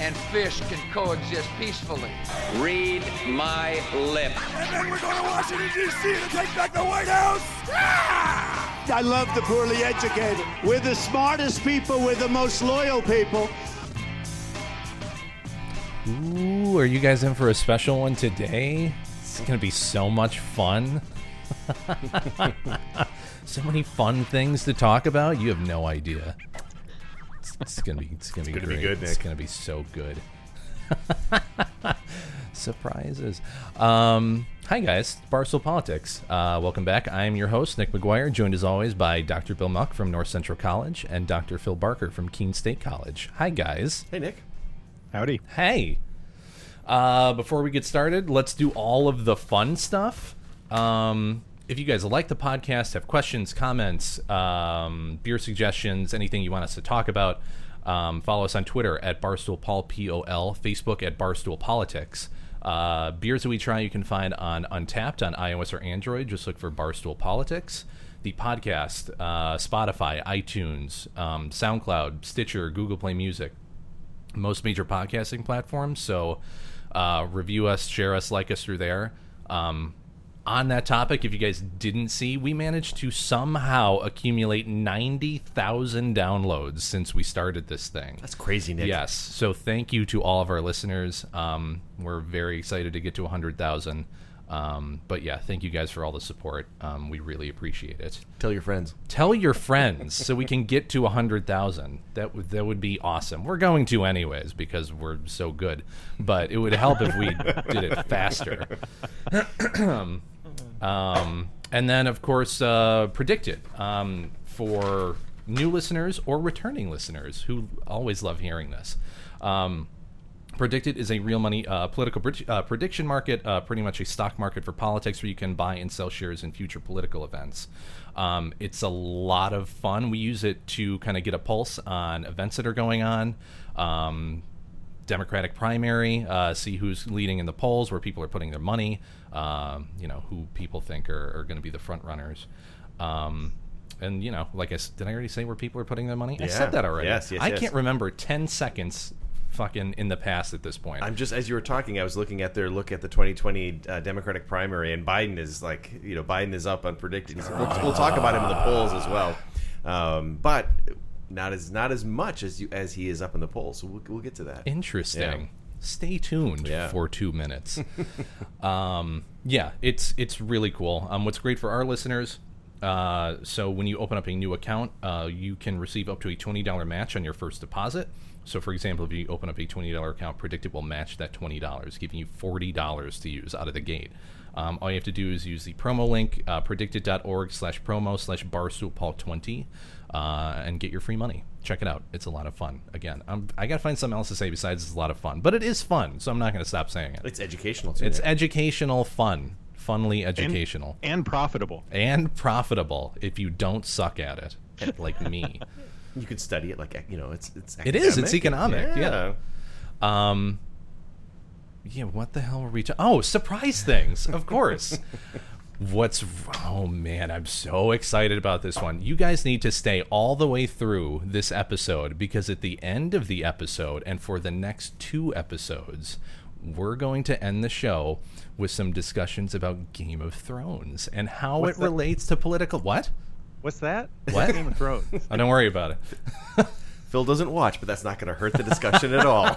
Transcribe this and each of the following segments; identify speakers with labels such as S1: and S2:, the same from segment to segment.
S1: and fish can coexist peacefully.
S2: Read my lips.
S3: And then we're going to Washington, D.C. to take back the White House. Ah!
S4: I love the poorly educated. We're the smartest people, we're the most loyal people.
S5: Ooh, are you guys in for a special one today? It's going to be so much fun. so many fun things to talk about. You have no idea. It's, it's gonna be it's gonna be
S6: gonna be
S5: great.
S6: good,
S5: It's gonna be so good. Surprises. Um, hi guys, Barstool Politics. Uh, welcome back. I'm your host Nick McGuire, joined as always by Dr. Bill Muck from North Central College and Dr. Phil Barker from Keene State College. Hi guys.
S6: Hey, Nick.
S7: Howdy.
S5: Hey. Uh, before we get started, let's do all of the fun stuff. Um, if you guys like the podcast, have questions, comments, um, beer suggestions, anything you want us to talk about, um, follow us on Twitter at Barstool Pol P-O-L, Facebook at Barstool Politics. Uh, beers that we try you can find on Untappd on iOS or Android. Just look for Barstool Politics. The podcast, uh, Spotify, iTunes, um, SoundCloud, Stitcher, Google Play Music most major podcasting platforms. So uh, review us, share us, like us through there. Um, on that topic, if you guys didn't see, we managed to somehow accumulate 90,000 downloads since we started this thing.
S6: That's crazy, Nick.
S5: Yes. So thank you to all of our listeners. Um, we're very excited to get to 100,000. Um, but yeah, thank you guys for all the support. Um, we really appreciate it.
S6: Tell your friends.
S5: Tell your friends so we can get to 100,000. That would that would be awesome. We're going to anyways because we're so good. But it would help if we did it faster. um, and then of course uh, PredictIt um, for new listeners or returning listeners who always love hearing this. Um, PredictIt is a real money uh, political pred- uh, prediction market, uh, pretty much a stock market for politics where you can buy and sell shares in future political events. Um, it's a lot of fun. We use it to kind of get a pulse on events that are going on. Um, Democratic primary, uh, see who's leading in the polls, where people are putting their money, um, you know, who people think are, are going to be the front runners. Um, and, you know, like I s- did I already say where people are putting their money? I
S6: Yeah.
S5: said that already.
S6: Yes, yes,
S5: I
S6: yes.
S5: can't remember 10 seconds fucking in the past at this point.
S6: I'm just as you were talking, I was looking at their look at the 2020 uh, Democratic primary, and Biden is like, you know, Biden is up on PredictIt. He's- We'll, we'll talk about him in the polls as well, um, but not as not as much as you as he is up in the polls. So we'll, we'll get to that.
S5: Interesting.
S6: Yeah.
S5: Stay tuned
S6: Yeah.
S5: for two minutes. um, yeah, it's it's really cool. Um, what's great for our listeners. Uh, so when you open up a new account, uh, you can receive up to a twenty dollar match on your first deposit. So, for example, if you open up a twenty dollar account, PredictIt will match that twenty dollars, giving you forty dollars to use out of the gate. Um, all you have to do is use the promo link, uh, predictit.org slash promo slash barstoolpol20, uh, and get your free money. Check it out. It's a lot of fun. Again, I'm, I got to find something else to say besides it's a lot of fun. But it is fun, so I'm not going to stop saying it.
S6: It's educational too.
S5: It's
S6: Nick.
S5: educational fun. Funly educational.
S7: And profitable.
S5: And profitable if you don't suck at it, like me.
S6: you could study it like you know, it's it's.
S5: It is. It's
S6: academic.
S5: economic. Yeah. Um. Yeah. What the hell were we? Ta- oh, surprise things. Of course. What's? Oh man, I'm so excited about this one. You guys need to stay all the way through this episode because at the end of the episode and for the next two episodes, we're going to end the show with some discussions about Game of Thrones and how
S7: What's
S5: it
S7: that?
S5: relates to political. What?
S7: What's that?
S5: What?
S7: Game of Thrones.
S5: Oh, don't worry about it.
S6: Phil doesn't watch, but that's not going to hurt the discussion at all.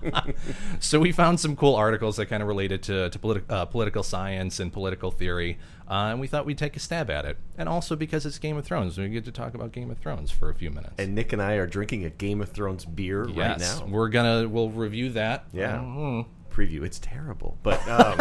S5: so we found some cool articles that kind of related to, to politi- uh, political science and political theory, uh, and we thought we'd take a stab at it. And also because it's Game of Thrones, we get to talk about Game of Thrones for a few minutes.
S6: and Nick and I are drinking a Game of Thrones beer right
S5: yes,
S6: now.
S5: we're gonna we'll review that.
S6: Yeah.
S5: Mhm.
S6: Preview. It's terrible, but um,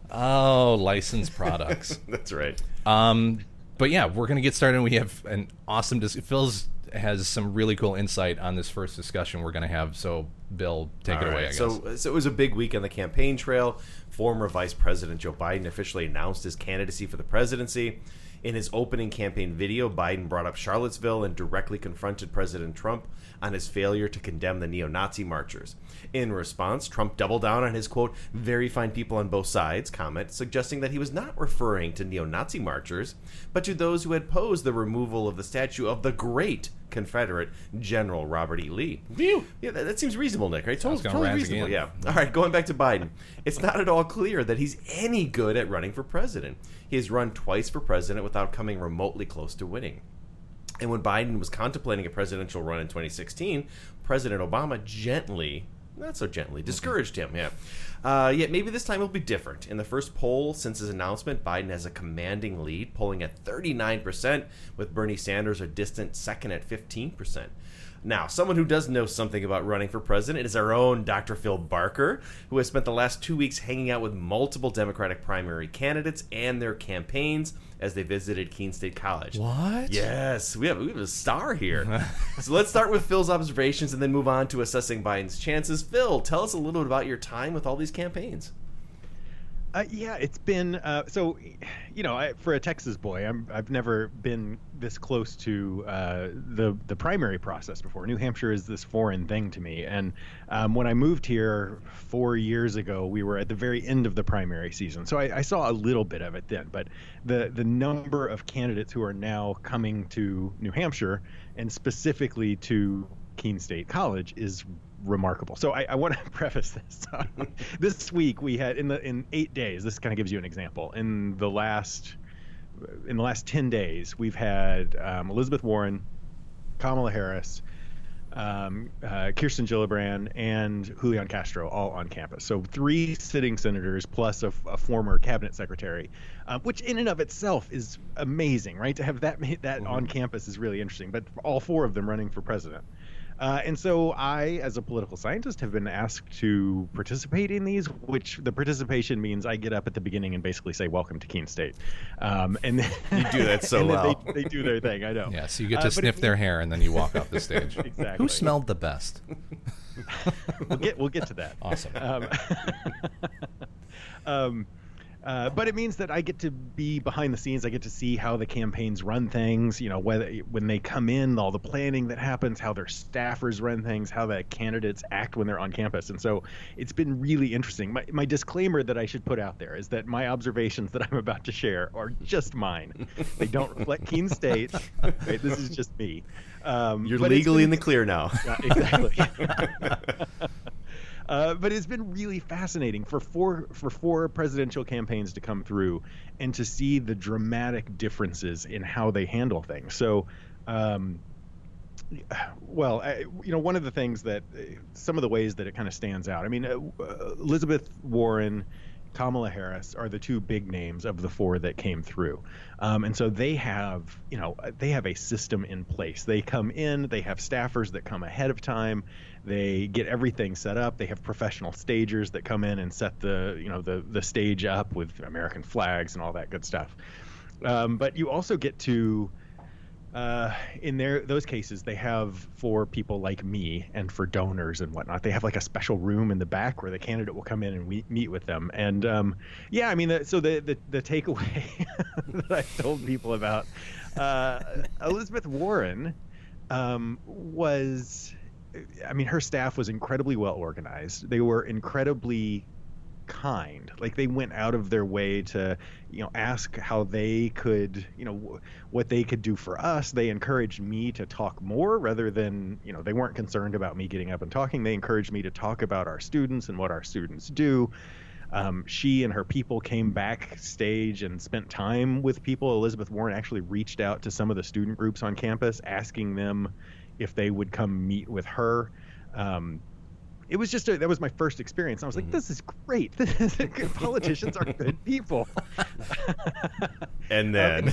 S5: Oh, licensed products.
S6: that's right.
S5: Um, but yeah, we're gonna get started. We have an awesome. Dis- Phil's has some really cool insight on this first discussion we're going to have. So, Bill, take
S6: All
S5: it away.
S6: right.
S5: I guess.
S6: So, so it was a big week on the campaign trail. Former Vice President Joe Biden officially announced his candidacy for the presidency. In his opening campaign video, Biden brought up Charlottesville and directly confronted President Trump on his failure to condemn the neo Nazi marchers. In response, Trump doubled down on his quote, very fine people on both sides comment, suggesting that he was not referring to neo Nazi marchers, but to those who had posed the removal of the statue of the great Confederate General Robert E. Lee. Yeah, that, that seems reasonable, Nick, right? Totally, totally reasonable,
S5: again.
S6: yeah. All right, going back to Biden. It's not at all clear that he's any good at running for president. He has run twice for president without coming remotely close to winning. And when Biden was contemplating a presidential run in 2016, President Obama gently, not so gently, discouraged him. Yeah. Uh, yet maybe this time it'll be different. In the first poll since his announcement, Biden has a commanding lead, polling at 39%, with Bernie Sanders a distant second at 15%. Now, someone who does know something about running for president is our own Dr. Phil Barker, who has spent the last two weeks hanging out with multiple Democratic primary candidates and their campaigns as they visited Keene State College.
S5: What?
S6: Yes, we have, we have a star here. so let's start with Phil's observations and then move on to assessing Biden's chances. Phil, tell us a little bit about your time with all these campaigns.
S7: Uh, yeah, it's been uh, so. You know, I, for a Texas boy, I'm, I've never been this close to uh, the the primary process before. New Hampshire is this foreign thing to me, and um, when I moved here four years ago, we were at the very end of the primary season, so I, I saw a little bit of it then. But the the number of candidates who are now coming to New Hampshire, and specifically to Keene State College, is remarkable. So I, I want to preface this. this week we had in the in eight days. This kind of gives you an example. In the last in the last ten days, we've had um, Elizabeth Warren, Kamala Harris, um, uh, Kirsten Gillibrand, and Julian Castro all on campus. So three sitting senators plus a, a former cabinet secretary, uh, which in and of itself is amazing, right? To have that that on campus is really interesting. But all four of them running for president. Uh, and so I, as a political scientist, have been asked to participate in these, which the participation means I get up at the beginning and basically say, "Welcome to Keene State," um, and then,
S6: You do that so
S7: and then
S6: well.
S7: They, they do their thing. I know.
S5: yeah, so you get
S7: Uh,
S5: to
S7: but
S5: sniff
S7: it-
S5: their hair and then you walk off the stage.
S7: Exactly.
S5: Who smelled the best?
S7: we'll get we'll get to that.
S5: Awesome.
S7: Um, um, uh, but it means that I get to be behind the scenes. I get to see how the campaigns run things. You know, whether when they come in, all the planning that happens, how their staffers run things, how the candidates act when they're on campus. And so it's been really interesting. My, my disclaimer that I should put out there is that my observations that I'm about to share are just mine. they don't reflect Keene State. Right? This is just me. Um,
S6: You're legally in the clear now.
S7: yeah, exactly. Uh, but it's been really fascinating for four for four presidential campaigns to come through and to see the dramatic differences in how they handle things. So, um, well, I, you know, one of the things that uh, some of the ways that it kind of stands out. I mean, uh, uh, Elizabeth Warren. Kamala Harris are the two big names of the four that came through, um, and so they have, you know, they have a system in place. They come in, they have staffers that come ahead of time, they get everything set up. They have professional stagers that come in and set the, you know, the the stage up with American flags and all that good stuff. Um, but you also get to uh, in their those cases, they have for people like me and for donors and whatnot. They have like a special room in the back where the candidate will come in and we meet with them. And um, yeah, I mean, the, so the the, the takeaway that I told people about uh, Elizabeth Warren um, was, I mean, her staff was incredibly well organized. They were incredibly kind like they went out of their way to you know ask how they could you know what they could do for us. They encouraged me to talk more rather than you know they weren't concerned about me getting up and talking. They encouraged me to talk about our students and what our students do. Um, she and her people came backstage and spent time with people. Elizabeth warren actually reached out to some of the student groups on campus asking them if they would come meet with her. Um, it was just a, that was my first experience. I was like, this is great. Politicians are good people.
S6: And then,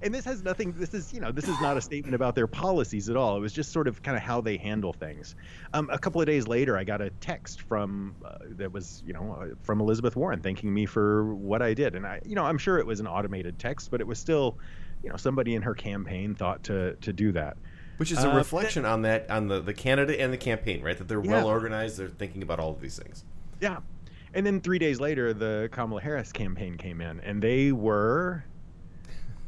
S7: and this has nothing. This is you know this is not a statement about their policies at all. It was just sort of kind of how they handle things. Um, a couple of days later, I got a text from uh, that was you know uh, from Elizabeth Warren thanking me for what I did, and I you know I'm sure it was an automated text, but it was still you know somebody in her campaign thought to to do that.
S6: Which is a
S7: Uh,
S6: reflection on that on the, the candidate and the campaign, right? That they're
S7: Yeah.
S6: well organized, they're thinking about all of these things.
S7: Yeah. And then three days later, the Kamala Harris campaign came in, and they were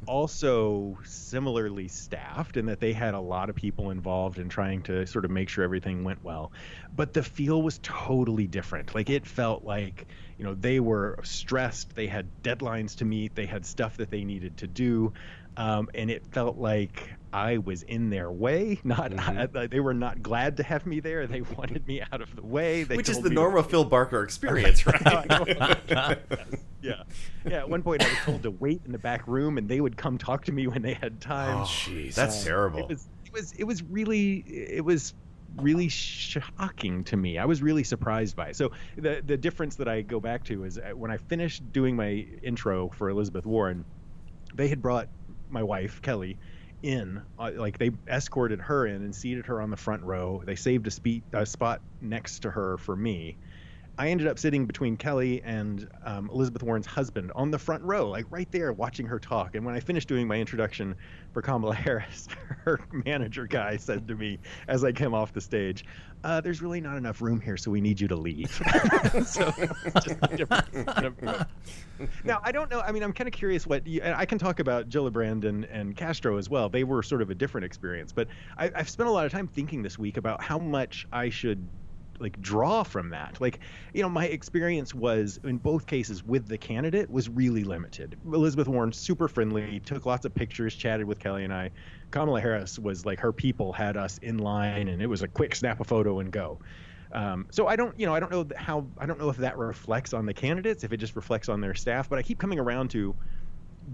S7: also similarly staffed in that they had a lot of people involved in trying to sort of make sure everything went well. But the feel was totally different. Like it felt like, you know, they were stressed, they had deadlines to meet, they had stuff that they needed to do. Um, and it felt like I was in their way. Not
S6: Mm-hmm.
S7: they were not glad to have me there. They wanted me out of the way. They
S6: Which is the normal Phil Barker experience, right?
S7: yeah. Yeah. At one point, I was told to wait in the back room, and they would come talk to me when they had time.
S6: Oh, jeez, that's terrible.
S7: It was. It was. It was really. It was really shocking to me. I was really surprised by it. So the the difference that I go back to is uh, when I finished doing my intro for Elizabeth Warren, they had brought my wife Kelly in uh, like they escorted her in and seated her on the front row. They saved a, spe- a spot next to her for me. I ended up sitting between kelly and um, elizabeth warren's husband on the front row like right there watching her talk. And when i finished doing my introduction for kamala harris her manager guy said to me as i came off the stage uh, there's really not enough room here so we need you to leave so now I don't know. I mean, I'm kind of curious what you, I can talk about Gillibrand and, and Castro as well. They were sort of a different experience, but I, I've spent a lot of time thinking this week about how much I should like draw from that. Like, you know, my experience was in both cases with the candidate was really limited. Elizabeth Warren super friendly, took lots of pictures, chatted with Kelly and I. Kamala Harris was like her people had us in line, and it was a quick snap a photo and go. Um, so I don't, you know, I don't know how, I don't know if that reflects on the candidates, if it just reflects on their staff. But I keep coming around to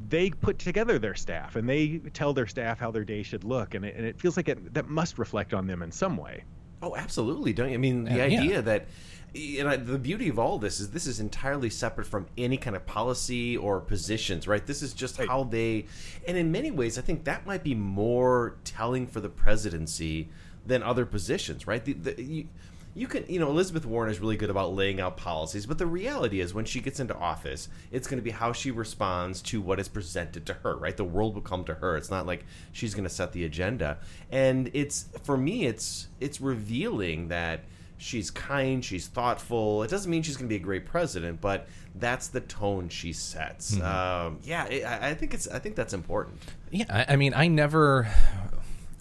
S7: they put together their staff and they tell their staff how their day should look, and it, and it feels like it, that must reflect on them in some way.
S6: Oh, absolutely. Don't you? I mean, the
S7: Yeah.
S6: idea that, and I, the beauty of all this is this is entirely separate from any kind of policy or positions, right? This is just how they, and in many ways, I think that might be more telling for the presidency than other positions, right? The, the, you, you can, you know, Elizabeth Warren is really good about laying out policies, but the reality is when she gets into office, it's going to be how she responds to what is presented to her, right? The world will come to her. It's not like she's going to set the agenda. And it's for me it's it's revealing that she's kind, she's thoughtful. It doesn't mean she's going to be a great president, but that's the tone she sets.
S5: Mhm.
S6: Um, yeah, it, I I think it's I think that's important.
S5: Yeah, I, I mean, I never,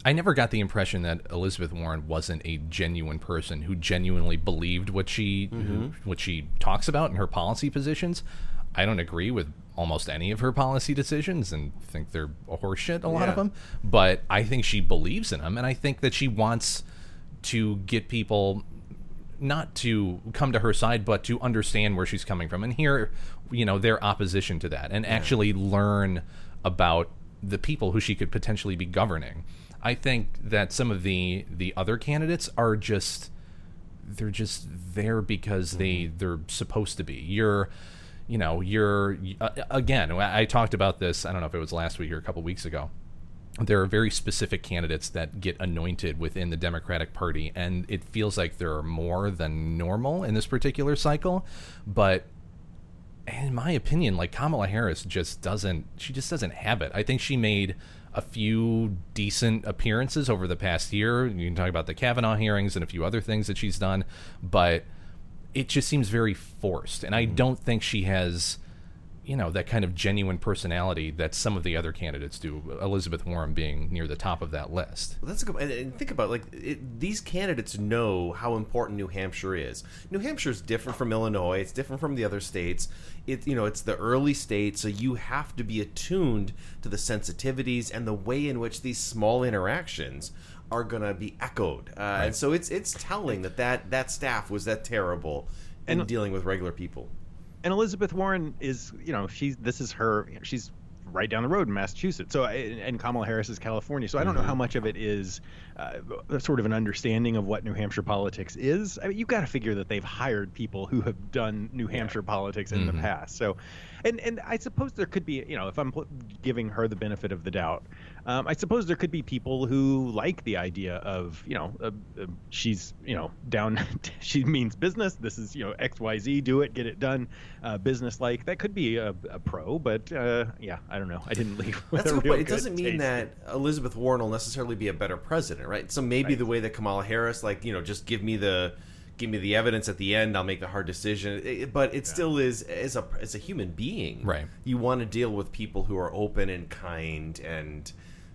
S5: I never got the impression that Elizabeth Warren wasn't a genuine person who genuinely believed what she
S6: Mhm.
S5: what she talks about in her policy positions. I don't agree with almost any of her policy decisions and think they're a horseshit. A lot of them, but I think she believes in them, and I think that she wants to get people not to come to her side, but to understand where she's coming from and hear, you know, their opposition to that, and actually learn about the people who she could potentially be governing. I think that some of the the other candidates are just they're just there because they they're supposed to be. You're you know, you're uh, again, I I talked about this, I don't know if it was last week or a couple weeks ago there are very specific candidates that get anointed within the Democratic Party, and it feels like there are more than normal in this particular cycle. But in my opinion, like Kamala Harris just doesn't, she just doesn't have it. I think she made a few decent appearances over the past year. You can talk about the Kavanaugh hearings and a few other things that she's done, but it just seems very forced. And I mm-hmm. don't think she has you know that kind of genuine personality that some of the other candidates do. Elizabeth Warren being near the top of that list.
S6: Well, That's a good. And, and think about it, like it, these candidates know how important New Hampshire is. New Hampshire is different from Illinois. It's different from the other states. It you know it's the early state, so you have to be attuned to the sensitivities and the way in which these small interactions are going to be echoed. Uh, And so it's it's telling that that that staff was that terrible
S7: And-
S6: dealing with regular people.
S7: And Elizabeth Warren is, you know, she's this is her, you she's right down the road in Massachusetts. So, and Kamala Harris is California. So, I don't know how much of it is uh, sort of an understanding of what New Hampshire politics is. I mean, you've got to figure that they've hired people who have done New Hampshire politics in
S5: Mhm.
S7: the past. So, and and I suppose there could be, you know, if I'm giving her the benefit of the doubt, um, I suppose there could be people who like the idea of, you know, uh, uh, she's, you know, down, she means business. This is, you know, X Y Z, do it, get it done, uh, business like. That could be a, a pro, but uh, yeah, I don't know. I didn't leave. With
S6: That's
S7: a
S6: a good point. It doesn't mean
S7: taste.
S6: that Elizabeth Warren will necessarily be a better president, right? So maybe the way that Kamala Harris, like you know, just give me the give me the evidence at the end, I'll make the hard decision. It- but it still is as a as a human being,
S5: Right.
S6: You want to deal with people who are open and kind, and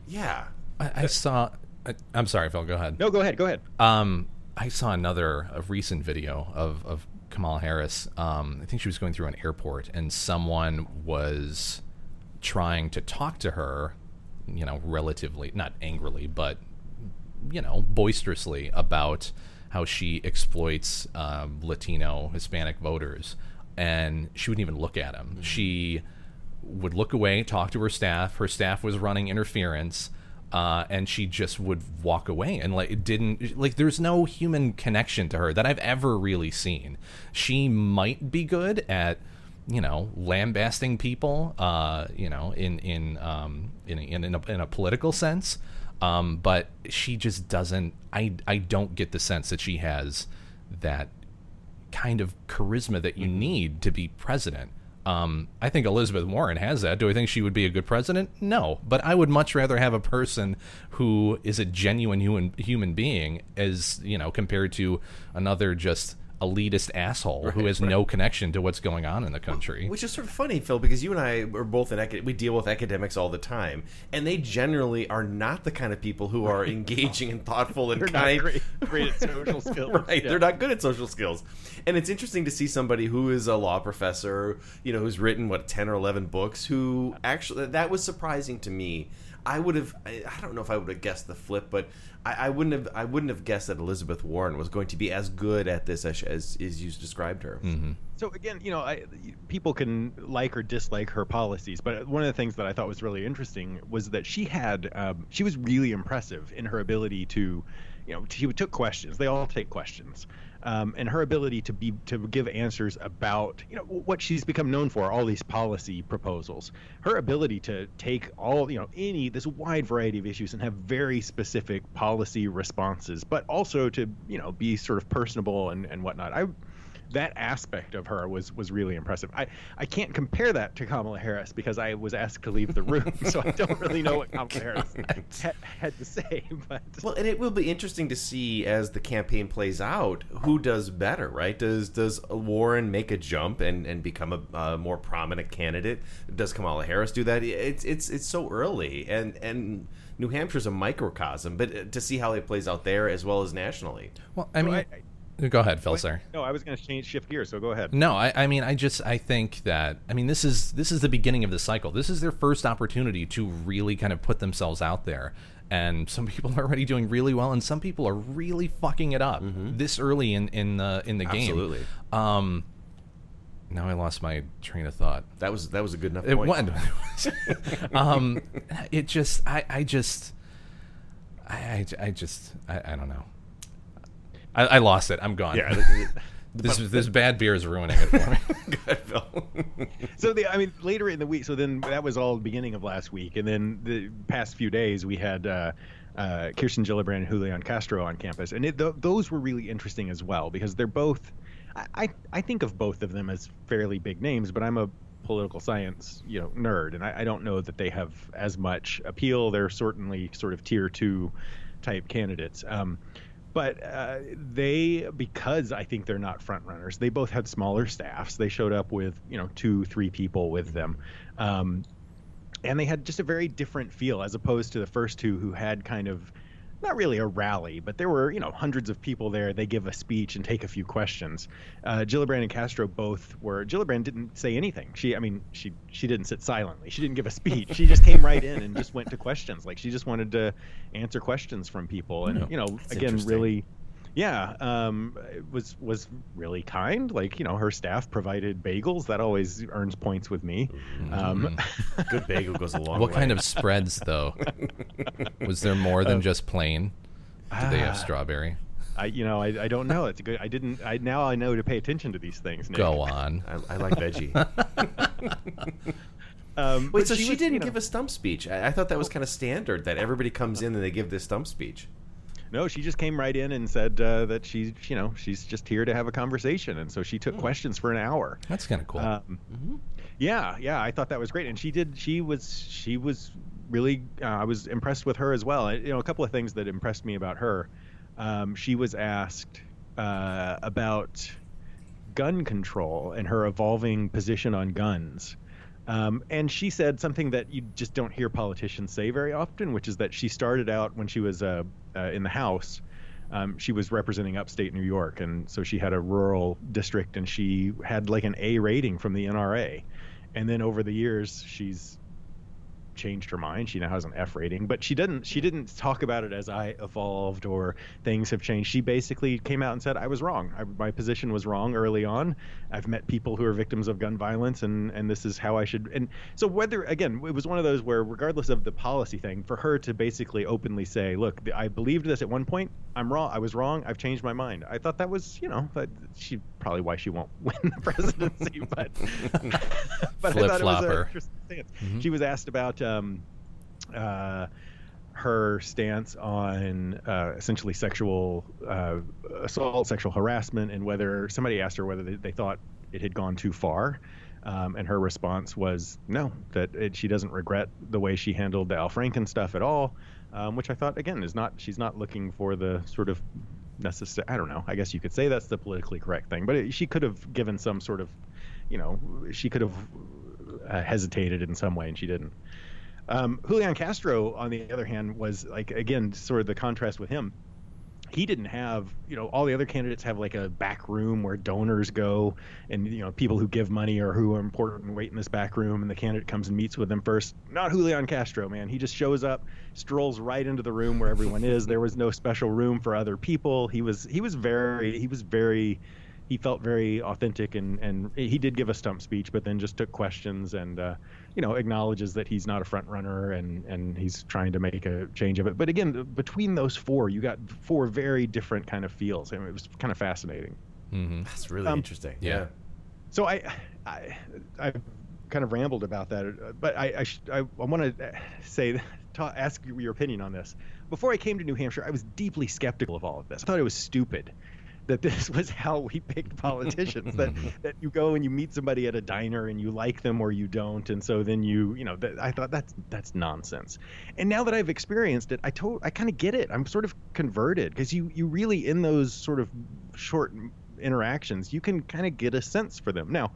S6: yeah,
S5: I, I saw. I, I'm sorry, Phil. Go ahead.
S7: No, go ahead. Go ahead.
S5: Um, I saw another a recent video of of Kamala Harris. Um, I think she was going through an airport, and someone was trying to talk to her. You know, relatively not angrily, but you know, boisterously about how she exploits um, Latino Hispanic voters, and she wouldn't even look at him. She would look away, talk to her staff. Her staff was running interference, uh, and she just would walk away and like it didn't like. There's no human connection to her that I've ever really seen. She might be good at you know lambasting people, uh, you know, in in um, in in, in, a, in a political sense. Um, but she just doesn't. I I don't get the sense that she has that kind of charisma that you need to be president. Um, I think Elizabeth Warren has that. Do I think she would be a good president? No, but I would much rather have a person who is a genuine human human being, as you know, compared to another just elitist asshole who has
S6: right.
S5: no connection to what's going on in the country.
S6: Which is sort of funny, Phil, because you and I are both in acad- we deal with academics all the time, and they generally are not the kind of people who are engaging and thoughtful and
S7: They're not
S6: kind.
S7: great- great at social skills.
S6: right?
S7: Yeah.
S6: They're not good at social skills, and it's interesting to see somebody who is a law professor, you know, who's written what ten or eleven books, who actually that was surprising to me. I would have, I, I don't know if I would have guessed the flip, but I, I wouldn't have, I wouldn't have guessed that Elizabeth Warren was going to be as good at this as, as, as you described her.
S7: So again, you know, I, people can like or dislike her policies, but one of the things that I thought was really interesting was that she had, um, she was really impressive in her ability to, you know, she took questions. They all take questions, um, and her ability to be to give answers about, you know, what she's become known for, all these policy proposals. Her ability to take all, you know, any this wide variety of issues and have very specific policy responses, but also to, you know, be sort of personable and and whatnot. I that aspect of her was was really impressive. I I can't compare that to Kamala Harris because I was asked to leave the room, so I don't really know what Kamala Harris ha- had to say. But
S6: Well, and it will be interesting to see as the campaign plays out who does better, right? Does does Warren make a jump and, and become a, a more prominent candidate? Does Kamala Harris do that? It's it's it's so early, and and New Hampshire's a microcosm, but uh, to see how it plays out there as well as nationally.
S5: Well, I
S7: So
S5: mean, go ahead, Phil. Sorry.
S7: no, I was going to change shift gears, so go ahead.
S5: No, I, I mean, I just I think that I mean this is this is the beginning of the cycle. This is their first opportunity to really kind of put themselves out there. And some people are already doing really well, and some people are really fucking it up this early in in the in the game.
S6: Absolutely.
S5: Um, now I lost my train of thought.
S6: That was that was a good enough
S5: It
S6: point.
S5: went. um, it just I I just I I, I just I, I don't know. I, I lost it. I'm gone.
S7: Yeah.
S5: this this bad beer is ruining it for me.
S6: Good,
S7: so the I mean later in the week. So then that was all the beginning of last week, and then the past few days we had. Uh, uh, Kirsten Gillibrand and Julian Castro on campus, and it, th- those were really interesting as well because they're both. I, I I think of both of them as fairly big names, but I'm a political science you know nerd, and I, I don't know that they have as much appeal. They're certainly sort of tier two type candidates. Um, but uh, they, because I think they're not front runners, they both had smaller staffs. They showed up with you know two, three people with them, um, and they had just a very different feel as opposed to the first two who had kind of not really a rally, but there were you know hundreds of people there. They give a speech and take a few questions. Uh, Gillibrand and Castro both were. Gillibrand didn't say anything. She, I mean, she she didn't sit silently. She didn't give a speech. She just came right in and just went to questions. Like she just wanted to answer questions from people, and
S5: Yeah.
S7: you know, again, really yeah um it was was really kind like you know her staff provided bagels that always earns points with me um
S6: Good bagel goes a long way.
S5: what
S6: way.
S5: kind of spreads though? Was there more than just plain? Did they have
S7: Ah.
S5: strawberry?
S7: I, you know, I, I don't know. It's a good. I didn't. I now I know to pay attention to these things. Nick.
S5: Go on.
S6: I, I like veggie.
S7: Um,
S6: Wait,
S7: but
S6: so she,
S7: was,
S6: didn't
S7: you know-
S6: give a stump speech? I, I thought that was kind of standard that everybody comes in and they give this stump speech.
S7: No, she just came right in and said uh, that she's, you know, she's just here to have a conversation, and so she took questions for an hour.
S5: That's kind of cool.
S7: Um, Yeah, yeah, I thought that was great, and she did. She was, she was really. Uh, I was impressed with her as well. You know, a couple of things that impressed me about her. Um, she was asked uh, about gun control and her evolving position on guns. Um, and she said something that you just don't hear politicians say very often, which is that she started out when she was uh, uh, in the House. Um, she was representing upstate New York, and so she had a rural district, and she had like an A rating from the NRA. And then over the years, she's changed her mind. She now has an F rating, but she didn't. She didn't talk about it as I evolved or things have changed. She basically came out and said I was wrong. I, my position was wrong early on. I've met people who are victims of gun violence, and and this is how I should. And so whether again, it was one of those where regardless of the policy thing, for her to basically openly say, look, I believed this at one point. I'm wrong. I was wrong. I've changed my mind. I thought that was, you know, that she probably why she won't win the presidency, but but I thought it was
S5: Flip-flopper.
S7: Stance. She was asked about um, uh, her stance on uh, essentially sexual uh, assault, sexual harassment, and whether somebody asked her whether they, they thought it had gone too far. Um, and her response was no, that it, she doesn't regret the way she handled the Al Franken stuff at all, um, which I thought again is not she's not looking for the sort of necessary. I don't know. I guess you could say that's the politically correct thing, but it, she could have given some sort of, you know, she could have uh, hesitated in some way, and she didn't. Um, Julian Castro, on the other hand, was like again sort of the contrast with him. He didn't have, you know, all the other candidates have like a back room where donors go, and you know people who give money or who are important wait in this back room, and the candidate comes and meets with them first. Not Julian Castro, man. He just shows up, strolls right into the room where everyone is. There was no special room for other people. He was he was very he was very he felt very authentic and and he did give a stump speech, but then just took questions and uh, you know acknowledges that he's not a front runner and and he's trying to make a change of it. But again, between those four, you got four very different kind of feels, and it was kind of fascinating.
S5: Mm-hmm.
S6: That's really
S7: Um,
S6: interesting.
S5: yeah.
S6: Yeah.
S7: So I, I, I kind of rambled about that, uh, but I, I, sh- I, I want to say, ta- ask your opinion on this. Before I came to New Hampshire, I was deeply skeptical of all of this. I thought it was stupid that this was how we picked politicians. that that you go and you meet somebody at a diner and you like them or you don't, and so then you, you know, I thought that's that's nonsense. And now that I've experienced it, I told, I kind of get it. I'm sort of converted because you you really in those sort of short interactions, you can kind of get a sense for them. Now,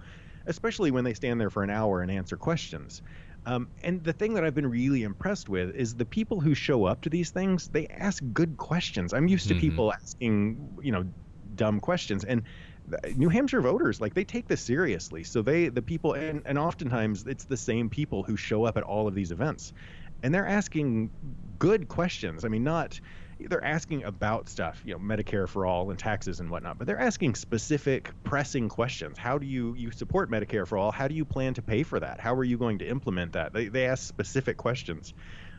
S7: especially when they stand there for an hour and answer questions. Um, and the thing that I've been really impressed with is the people who show up to these things, they ask good questions. I'm used to
S5: Mhm.
S7: people asking, you know, dumb questions. And New Hampshire voters, like they take this seriously. So they, the people, and, and oftentimes it's the same people who show up at all of these events. And they're asking good questions. I mean, not, they're asking about stuff, you know, Medicare for all and taxes and whatnot, but they're asking specific, pressing questions. How do you you support Medicare for all? How do you plan to pay for that? How are you going to implement that? They they ask specific questions.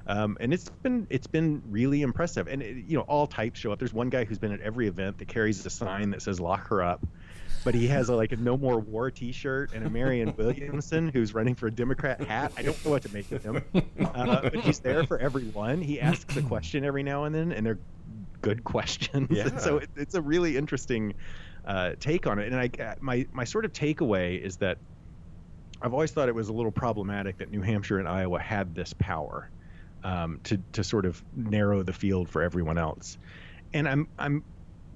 S7: Um, and it's been it's been really impressive, and it, you know all types show up. There's one guy who's been at every event that carries a sign that says "Lock her up," but he has a, like a "No More War" T-shirt and a Marianne Williamson who's running for a Democrat hat. I don't know what to make of him, uh, but he's there for everyone. He asks a question every now and then, and they're good questions.
S6: Yeah.
S7: so it, it's a really interesting uh, take on it. And I my my sort of takeaway is that I've always thought it was a little problematic that New Hampshire and Iowa had this power um, to to sort of narrow the field for everyone else. And I'm I'm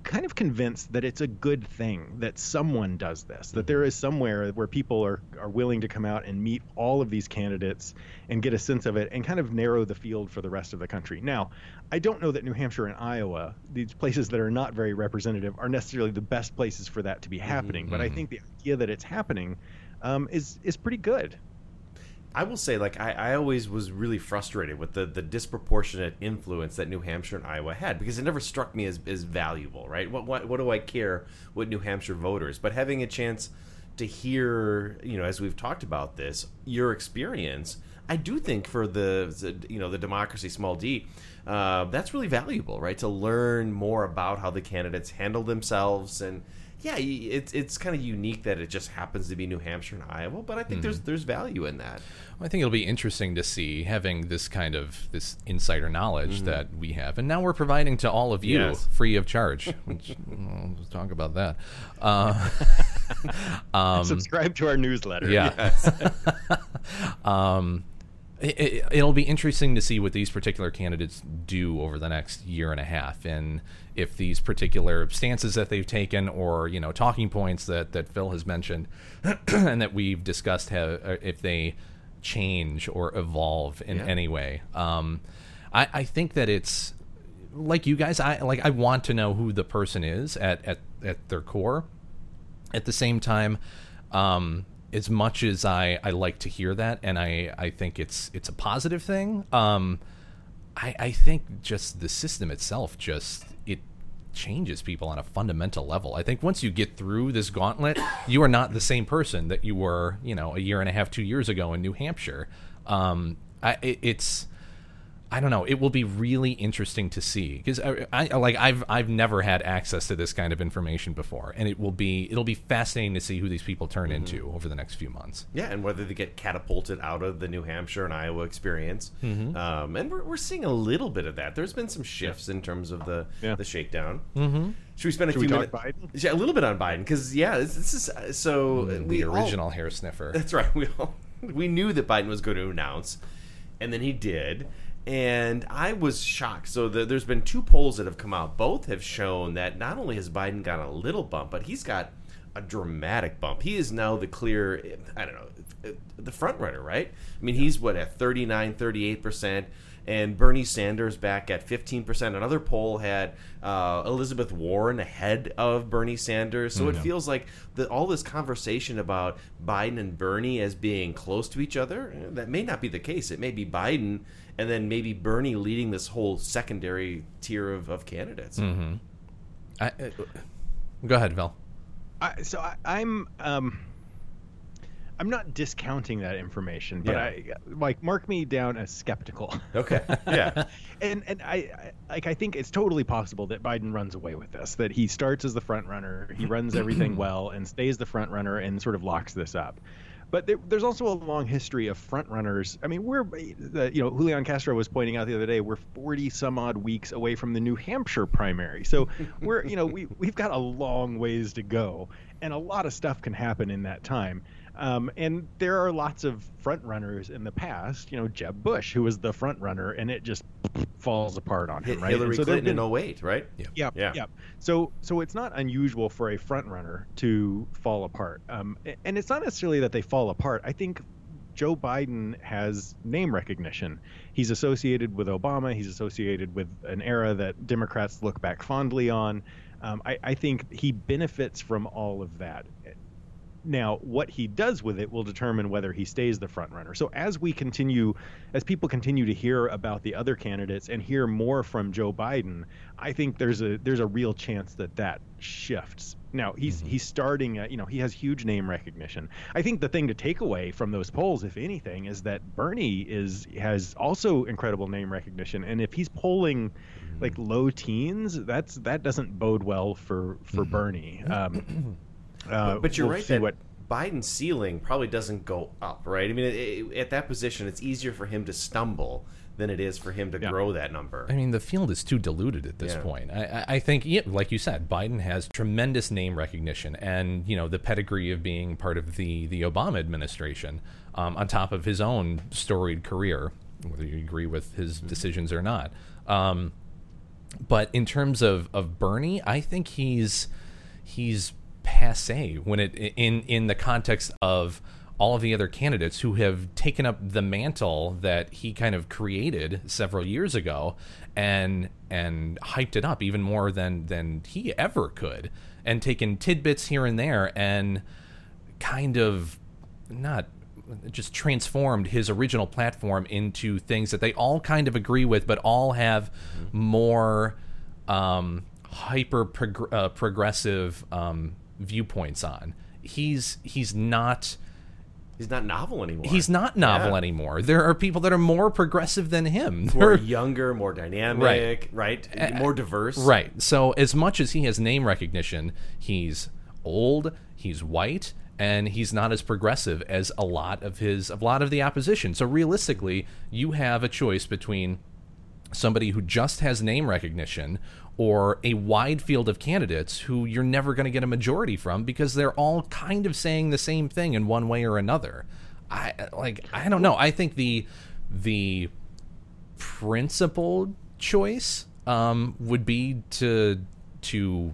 S7: kind of convinced that it's a good thing that someone does this. That there is somewhere where people are are willing to come out and meet all of these candidates and get a sense of it and kind of narrow the field for the rest of the country. Now, I don't know that New Hampshire and Iowa, these places that are not very representative, are necessarily the best places for that to be happening. But I think the idea that it's happening um, is is pretty good.
S6: I will say, like, I, I always was really frustrated with the, the disproportionate influence that New Hampshire and Iowa had because it never struck me as, as valuable, right? What, what, what do I care what New Hampshire voters? But having a chance to hear, you know, as we've talked about this, your experience, I do think for the, you know the democracy small d, uh, that's really valuable, right? To learn more about how the candidates handle themselves and. Yeah, it's it's kind of unique that it just happens to be New Hampshire and Iowa, but I think there's
S5: Mm-hmm.
S6: there's value in that.
S5: I think it'll be interesting to see having this kind of this insider knowledge
S6: Mhm.
S5: that we have, and now we're providing to all of you
S6: Yes.
S5: free of charge. Which well, let's talk about that. Uh, um,
S7: Subscribe to our newsletter.
S5: Yeah. um, it, it'll be interesting to see what these particular candidates do over the next year and a half, and if these particular stances that they've taken, or you know, talking points that that Phil has mentioned, and that we've discussed, have uh, if they change or evolve in
S6: Yeah.
S5: any way. Um, I, I think that it's like you guys. I like. I want to know who the person is at at at their core at the same time um as much as I, I like to hear that and I, I think it's it's a positive thing um I, I think just the system itself just it changes people on a fundamental level. I think once you get through this gauntlet you are not the same person that you were you know a year and a half two years ago in New Hampshire. Um I, it, it's I don't know. It will be really interesting to see because I, I like I've I've never had access to this kind of information before, and it will be it'll be fascinating to see who these people turn into over the next few months.
S6: Yeah, and whether they get catapulted out of the New Hampshire and Iowa experience,
S5: Mhm.
S6: um, and we're, we're seeing a little bit of that. There's been some shifts in terms of the the shakedown.
S5: Mhm.
S6: Should we spend a
S7: Should we
S6: few
S7: talk
S6: minutes? Yeah, a little bit on Biden because yeah, this, this is uh, so
S5: Mm,
S6: we
S5: the
S6: all-
S5: original hair sniffer.
S6: That's right. We all, we knew that Biden was going to announce, and then he did. And I was shocked. So the, there's been two polls that have come out. Both have shown that not only has Biden got a little bump, but he's got a dramatic bump. He is now the clear, I don't know, the front runner, right? I mean, he's what at 39, 38 percent, and Bernie Sanders back at 15 percent. Another poll had uh, Elizabeth Warren ahead of Bernie Sanders. So it
S5: Mhm.
S6: feels like the, all this conversation about Biden and Bernie as being close to each other that may not be the case. It may be Biden and then maybe Bernie leading this whole secondary tier of, of candidates.
S5: Mm-hmm. I, uh, go ahead, Phil.
S7: I, so I, I'm um, I'm not discounting that information, but
S6: Yeah.
S7: I like mark me down as skeptical.
S6: Okay. Yeah.
S7: and and I, I like I think it's totally possible that Biden runs away with this. That he starts as the front runner, he runs everything well, and stays the front runner, and sort of locks this up. But there, there's also a long history of front runners. I mean, we're the, you know Julian Castro was pointing out the other day we're 40 some odd weeks away from the New Hampshire primary. So we're you know we we've got a long ways to go, and a lot of stuff can happen in that time. Um, and there are lots of front runners in the past. You know, Jeb Bush, who was the front runner, and it just falls apart on him. Right?
S6: Hillary
S7: so
S6: Clinton
S7: been-
S6: in 08, right?
S5: Yeah.
S7: Yep,
S6: Yeah.
S7: yep. So so it's not unusual for a front runner to fall apart. Um, and it's not necessarily that they fall apart. I think Joe Biden has name recognition. He's associated with Obama. He's associated with an era that Democrats look back fondly on. Um, I, I think he benefits from all of that. Now, what he does with it will determine whether he stays the front runner. So as we continue, as people continue to hear about the other candidates and hear more from Joe Biden, I think there's a there's a real chance that that shifts. Now he's mm-hmm. he's starting. At, you know, he has huge name recognition. I think the thing to take away from those polls, if anything, is that Bernie is has also incredible name recognition, and if he's polling mm-hmm. like low teens, that's that doesn't bode well for for mm-hmm. Bernie. Um, uh,
S6: but, but you're
S7: we'll
S6: right that
S7: what
S6: Biden's ceiling probably doesn't go up, right? I mean, it, it, at that position, it's easier for him to stumble than it is for him to grow that number.
S5: I mean, the field is too diluted at this
S6: Yeah.
S5: point. I, I- I think, yeah, like you said, Biden has tremendous name recognition and you know the pedigree of being part of the the Obama administration, um, on top of his own storied career, whether you agree with his decisions or not. Um, but in terms of of Bernie, I think he's he's passe when it in in the context of all of the other candidates who have taken up the mantle that he kind of created several years ago and and hyped it up even more than than he ever could and taken tidbits here and there and kind of not just transformed his original platform into things that they all kind of agree with, but all have more um, hyper prog- uh, progressive um, viewpoints on. He's he's not
S6: He's not novel anymore.
S5: He's not novel
S6: Yeah.
S5: anymore. There are people that are more progressive than him.
S6: More
S5: There-
S6: younger, more dynamic, right?
S5: Uh,
S6: More diverse.
S5: Right. So as much as he has name recognition, he's old, he's white, and he's not as progressive as a lot of his a lot of the opposition. So realistically, you have a choice between somebody who just has name recognition or a wide field of candidates who you're never going to get a majority from because they're all kind of saying the same thing in one way or another. I like I don't know. I think the the principled choice um, would be to to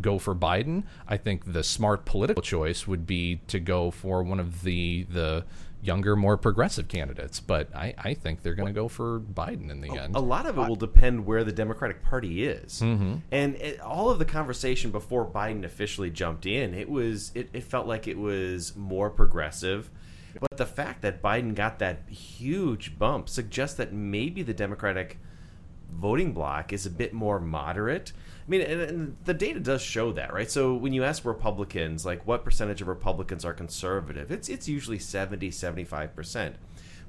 S5: go for Biden. I think the smart political choice would be to go for one of the the younger, more progressive candidates. But I, I think they're going to go for Biden in the end.
S6: A lot of it will depend where the Democratic Party is,
S5: Mhm.
S6: and it, all of the conversation before Biden officially jumped in, it was it, it felt like it was more progressive. But the fact that Biden got that huge bump suggests that maybe the Democratic voting bloc is a bit more moderate. I mean, and, and the data does show that, right? So when you ask Republicans, like what percentage of Republicans are conservative, it's it's usually 70, 75%.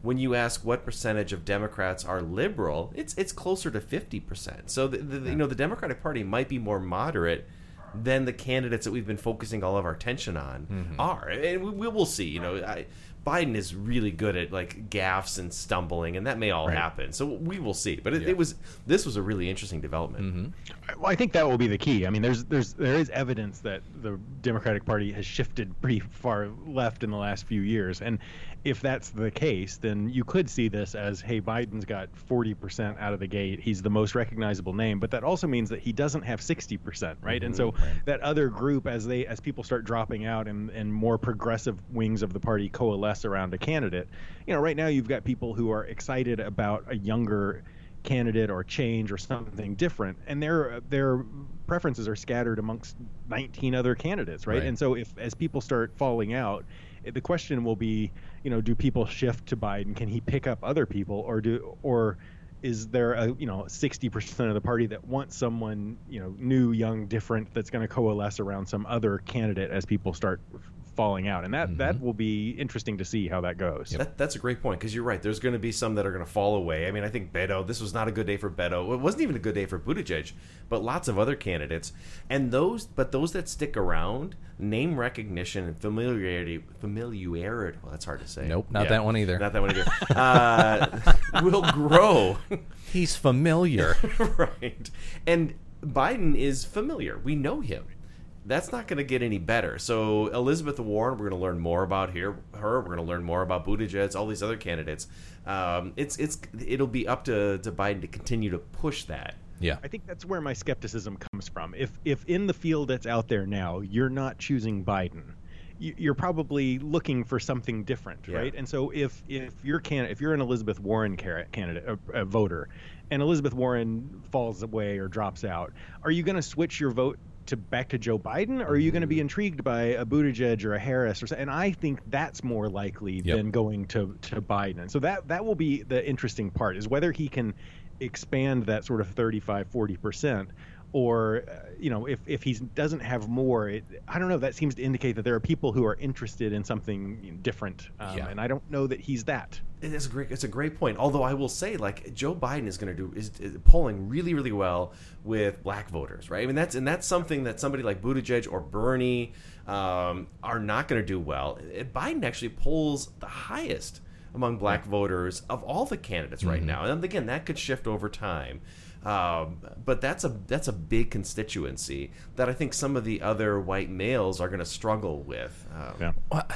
S6: When you ask what percentage of Democrats are liberal, it's it's closer to 50%. So the, the, you know, the Democratic Party might be more moderate than the candidates that we've been focusing all of our attention on
S5: Mm-hmm.
S6: are. And we, we will see, you know, I, Biden is really good at like gaffes and stumbling, and that may all
S7: Right.
S6: happen. So we will see. But it,
S5: Yeah.
S6: it was this was a really interesting development.
S5: Mm-hmm.
S7: Well, I think that will be the key. I mean, there's there's there is evidence that the Democratic Party has shifted pretty far left in the last few years, and if that's the case, then you could see this as, hey, Biden's got 40% out of the gate. He's the most recognizable name, but that also means that he doesn't have 60%, right? And so that other group, as they as people start dropping out and and more progressive wings of the party coalesce around a candidate, you know, right now you've got people who are excited about a younger candidate or change or something different and their their preferences are scattered amongst 19 other candidates right,
S5: Right.
S7: and so if as people start falling out eh, the question will be you know do people shift to Biden? Can he pick up other people? Or do or is there a you know 60% of the party that wants someone you know new young different that's going to coalesce around some other candidate as people start falling out and that that will be interesting to see how that goes
S6: That, that's a great point because you're right. There's going to be some that are going to fall away. I mean, I think Beto. This was not a good day for Beto. It wasn't even a good day for Buttigieg, but lots of other candidates. And those, but those that stick around, name recognition and familiarity, familiarity. Well, that's hard to say.
S5: Nope, not that one either.
S6: Not that one either. uh, will grow.
S5: He's familiar.
S6: right. And Biden is familiar. We know him. That's not going to get any better. So Elizabeth Warren, we're going to learn more about here. Her, we're going to learn more about Buttigieg, all these other candidates. Um, it's it's it'll be up to, to Biden to continue to push that.
S5: Yeah.
S7: I think that's where my skepticism comes from. If if in the field that's out there now, you're not choosing Biden, you- you're probably looking for something different,
S6: Yeah.
S7: right? And so if if you're can if you're an Elizabeth Warren candidate, a, a voter, and Elizabeth Warren falls away or drops out, are you going to switch your vote? To back to Joe Biden, or are you going to be intrigued by a Buttigieg or a Harris or? And I think that's more likely
S5: Yep.
S7: than going to to Biden. And so that that will be the interesting part is whether he can expand that sort of 35 40% or uh, you know if, if he doesn't have more it, i don't know that seems to indicate that there are people who are interested in something different um,
S5: Yeah.
S7: and i don't know that he's that
S6: It is a great. It's a great point. Although I will say, like Joe Biden is going to do is, is polling really, really well with black voters, right? I mean, that's and that's something that somebody like Buttigieg or Bernie um, are not going to do well. Biden actually polls the highest among black voters of all the candidates right now, and again, that could shift over time. Um, but that's a that's a big constituency that I think some of the other white males are going to struggle with. Um,
S7: Yeah.
S5: Well,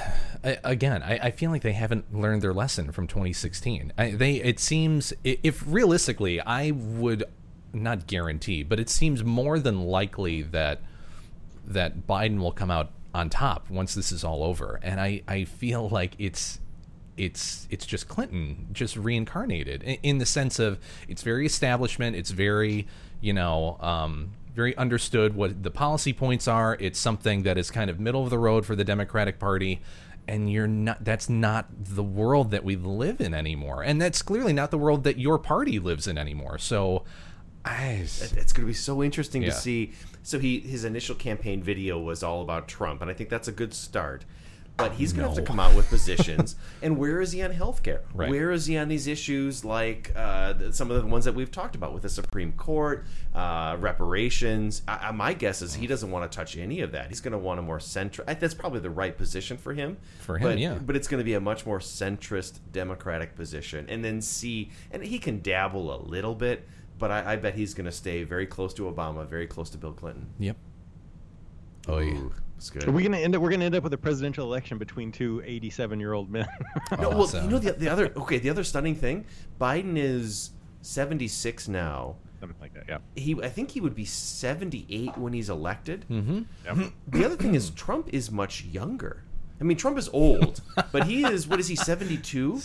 S5: I, again, I, I feel like they haven't learned their lesson from 2016. I, they it seems if realistically, I would not guarantee, but it seems more than likely that that Biden will come out on top once this is all over. And I, I feel like it's it's it's just Clinton just reincarnated in, in the sense of it's very establishment. It's very you know um, very understood what the policy points are. It's something that is kind of middle of the road for the Democratic Party. And you're not. That's not the world that we live in anymore, and that's clearly not the world that your party lives in anymore. So, I,
S6: It's going to be so interesting
S5: Yeah.
S6: to see. So he his initial campaign video was all about Trump, and I think that's a good start. But he's going to have to come out with positions. and where is he on healthcare?
S5: Right.
S6: Where is he on these issues like uh, some of the ones that we've talked about with the Supreme Court, uh, reparations? I, I, my guess is he doesn't want to touch any of that. He's going to want a more central. That's probably the right position for him.
S5: For him,
S6: but,
S5: yeah.
S6: But it's going to be a much more centrist Democratic position, and then see, and he can dabble a little bit. But I, I bet he's going to stay very close to Obama, very close to Bill Clinton.
S5: Yep. Oh yeah.
S6: Ooh, it's good.
S7: Are we gonna end up? We're gonna end up with a presidential election between two 87 year old men.
S6: No, well, you know the, the other okay, the other stunning thing, Biden is 76 now.
S7: Something like that. Yeah.
S6: He I think he would be 78 when he's elected.
S5: Mm-hmm.
S6: The other thing is Trump is much younger. I mean, Trump is old, but he is what is he 72?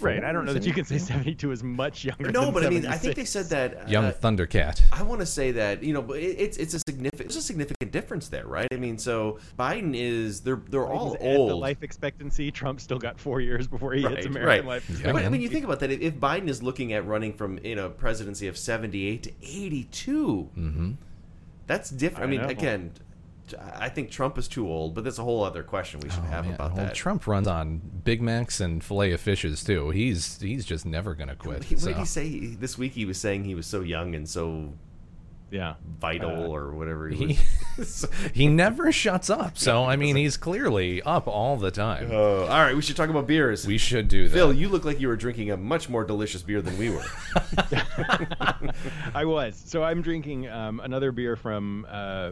S7: Right. I don't know that you can say 72 is much younger.
S6: No,
S7: than
S6: but I mean, I think they said that
S5: Young
S6: uh,
S5: Thundercat.
S6: I want to say that you know, but it, it's it's a significant there's a significant difference there, right? I mean, so Biden is they're they're all
S7: Biden's at
S6: old.
S7: The life expectancy. Trump still got four years before he hits American
S6: right.
S7: life.
S5: Yeah,
S6: but I mean, you think about that. If, if Biden is looking at running from you know presidency of seventy eight to 82,
S5: Mm-hmm.
S6: that's different. I,
S7: I
S6: mean,
S7: know.
S6: again, I think Trump is too old, but that's a whole other question we should have
S5: Man,
S6: about
S5: well,
S6: that.
S5: Trump runs on Big Macs and filet of fishes too. He's he's just never gonna quit.
S6: He- what
S5: so.
S6: did he say this week? He was saying he was so young and so
S7: Yeah.
S6: vital,
S7: Uh,
S6: or whatever. He,
S5: He,
S6: was.
S5: he never shuts up. So I mean, he's clearly up all the time.
S6: Oh, all right, we should talk about beers.
S5: We should do that.
S6: Phil, you look like you were drinking a much more delicious beer than we were.
S7: I was. So I'm drinking um, another beer from uh,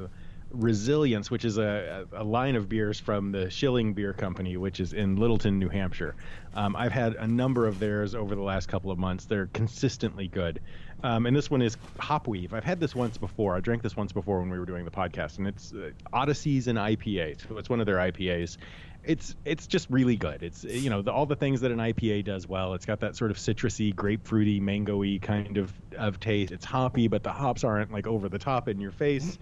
S7: Resilience, which is a, a line of beers from the Schilling Beer Company, which is in Littleton, New Hampshire. Um, I've had a number of theirs over the last couple of months. They're consistently good. Um, and this one is Hopweave. I've had this once before. I drank this once before when we were doing the podcast, and it's uh, Odyssey's an IPA. So it's one of their IPAs. It's it's just really good. It's you know the, all the things that an IPA does well. It's got that sort of citrusy, grapefruity, mangoey kind of of taste. It's hoppy, but the hops aren't like over the top in your face.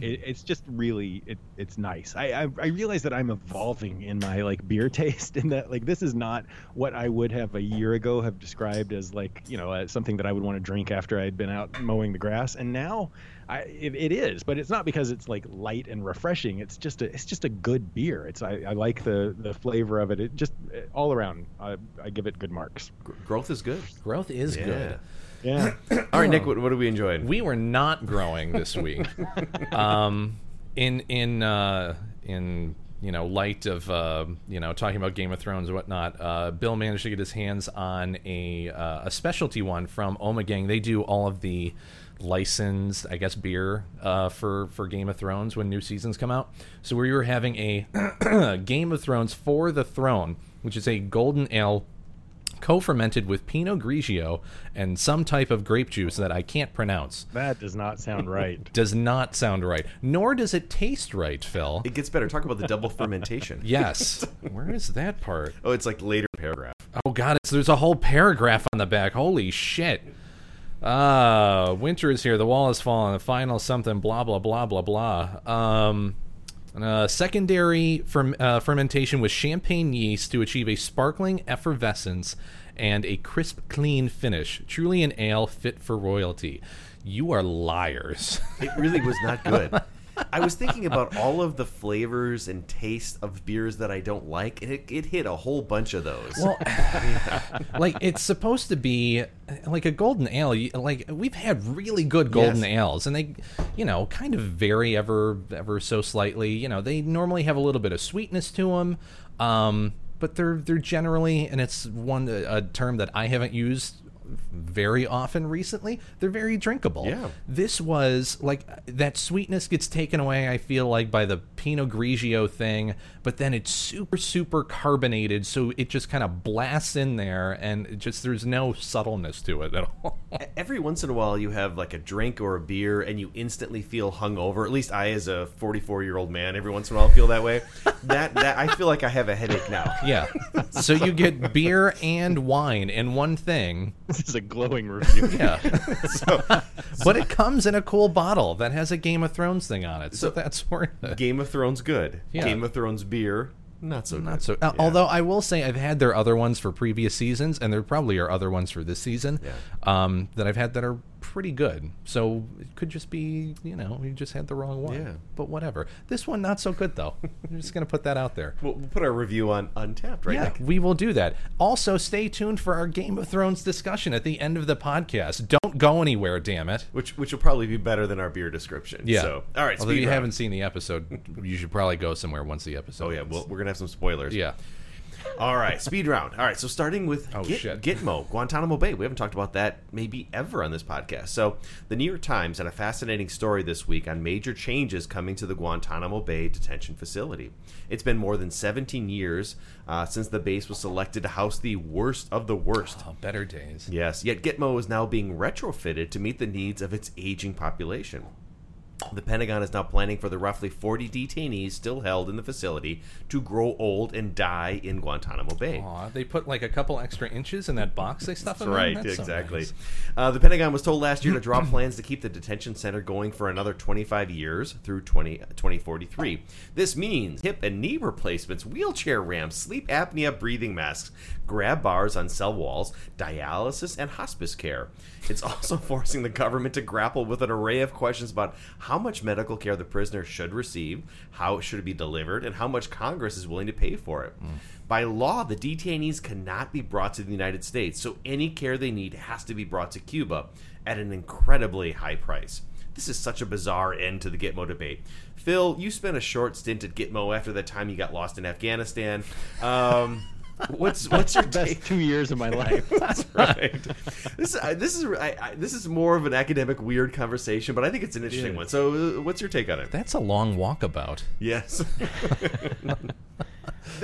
S7: It, it's just really it, it's nice. I, I I realize that I'm evolving in my like beer taste, and that like this is not what I would have a year ago have described as like you know uh, something that I would want to drink after I'd been out mowing the grass, and now. I, it, it is, but it's not because it's like light and refreshing. It's just a it's just a good beer. It's I, I like the the flavor of it. It just uh, all around I, I give it good marks.
S6: Growth is good.
S5: Growth is
S6: Yeah.
S5: good.
S7: Yeah.
S6: All right, Nick, what, what are we enjoying?
S5: We were not growing this week. um, in in uh, in you know light of uh, you know talking about Game of Thrones and whatnot, uh, Bill managed to get his hands on a uh, a specialty one from Omegang. They do all of the licensed, I guess, beer uh, for for Game of Thrones when new seasons come out. So we were having a Game of Thrones for the Throne, which is a golden ale co-fermented with Pinot Grigio and some type of grape juice that I can't pronounce.
S7: That does not sound right.
S5: Does not sound right. Nor does it taste right, Phil.
S6: It gets better. Talk about the double fermentation.
S5: Yes. Where is that part?
S6: Oh, it's like later paragraph.
S5: Oh god, it's, there's a whole paragraph on the back. Holy shit. Uh, winter is here. The wall has fallen. The final something. Blah blah blah blah blah. Um, uh, secondary ferm- uh, fermentation with champagne yeast to achieve a sparkling effervescence and a crisp, clean finish. Truly an ale fit for royalty. You are liars.
S6: It really was not good. I was thinking about all of the flavors and taste of beers that I don't like, and it, it hit a whole bunch of those.
S5: Well, like it's supposed to be like a golden ale. You- Like we've had really good golden
S6: Yes.
S5: ales, and they, you know, kind of vary ever ever so slightly. You know, they normally have a little bit of sweetness to them, um, but they're they're generally, and it's one a term that I haven't used very often recently they're very drinkable
S6: Yeah.
S5: this was like that sweetness gets taken away i feel like by the pinot grigio thing but then it's super super carbonated so it just kind of blasts in there and it just there's no subtleness to it at all
S6: Every once in a while, you have like a drink or a beer, and you instantly feel hungover. At least I, as a 44 year old man, every once in a while feel that way. That that I feel like I have a headache now.
S5: yeah so you get beer and wine in one thing
S7: This is a glowing review.
S5: yeah so, but it comes in a cool bottle that has a game of thrones thing on it so, that's worth it
S6: Game of Thrones, good.
S5: Yeah.
S6: Game of Thrones beer, not so
S5: Not
S6: good.
S5: so. uh, Although I will say I've had their other ones for previous seasons, and there probably are other ones for this season um, that I've had that are pretty good. So it could just be, you know, you just had the wrong one.
S6: Yeah.
S5: But whatever. This one not so good though. I'm just gonna put that out there.
S6: We'll, we'll put our review on Untappd right
S5: yeah,
S6: now.
S5: we will do that. Also, stay tuned for our Game of Thrones discussion at the end of the podcast. Don't go anywhere, damn it.
S6: Which which will probably be better than our beer description.
S5: Yeah.
S6: So all right.
S5: Although if you
S6: round.
S5: haven't seen the episode, you should probably go somewhere once the episode.
S6: Oh yeah, well, we're gonna have some spoilers.
S5: yeah.
S6: All right, speed round. All right, so starting with
S5: Oh,
S6: Git-
S5: shit.
S6: Gitmo, Guantanamo Bay. We haven't talked about that maybe ever on this podcast. So, the New York Times had a fascinating story this week on major changes coming to the Guantanamo Bay detention facility. It's been more than 17 years uh, since the base was selected to house the worst of the worst.
S5: Oh, better days.
S6: Yes, yet Gitmo is now being retrofitted to meet the needs of its aging population. The Pentagon is now planning for the roughly 40 detainees still held in the facility to grow old and die in Guantanamo Bay.
S5: Aw, they put like a couple extra inches in that box they stuff them in?
S6: right,
S5: That's so
S6: exactly.
S5: nice.
S6: Uh, the Pentagon was told last year to draw plans to keep the detention center going for another 25 years through 20, 2043. This means hip and knee replacements, wheelchair ramps, sleep apnea breathing masks, grab bars on cell walls, dialysis, and hospice care. It's also forcing the government to grapple with an array of questions about how much medical care the prisoner should receive, how it should be delivered, and how much Congress is willing to pay for it. By law, the detainees cannot be brought to the United States, so any care they need has to be brought to Cuba at an incredibly high price. This is such a bizarre end to the Gitmo debate. Phil, you spent a short stint at Gitmo after the time you got lost in Afghanistan. Um, what's what's your
S7: best
S6: take?
S7: two years of my life.
S6: That's right. This I, this is I, I, this is more of an academic weird conversation, but I think it's an interesting
S7: is.
S6: one. So, uh, what's your take on it?
S5: That's a long walkabout.
S6: Yes.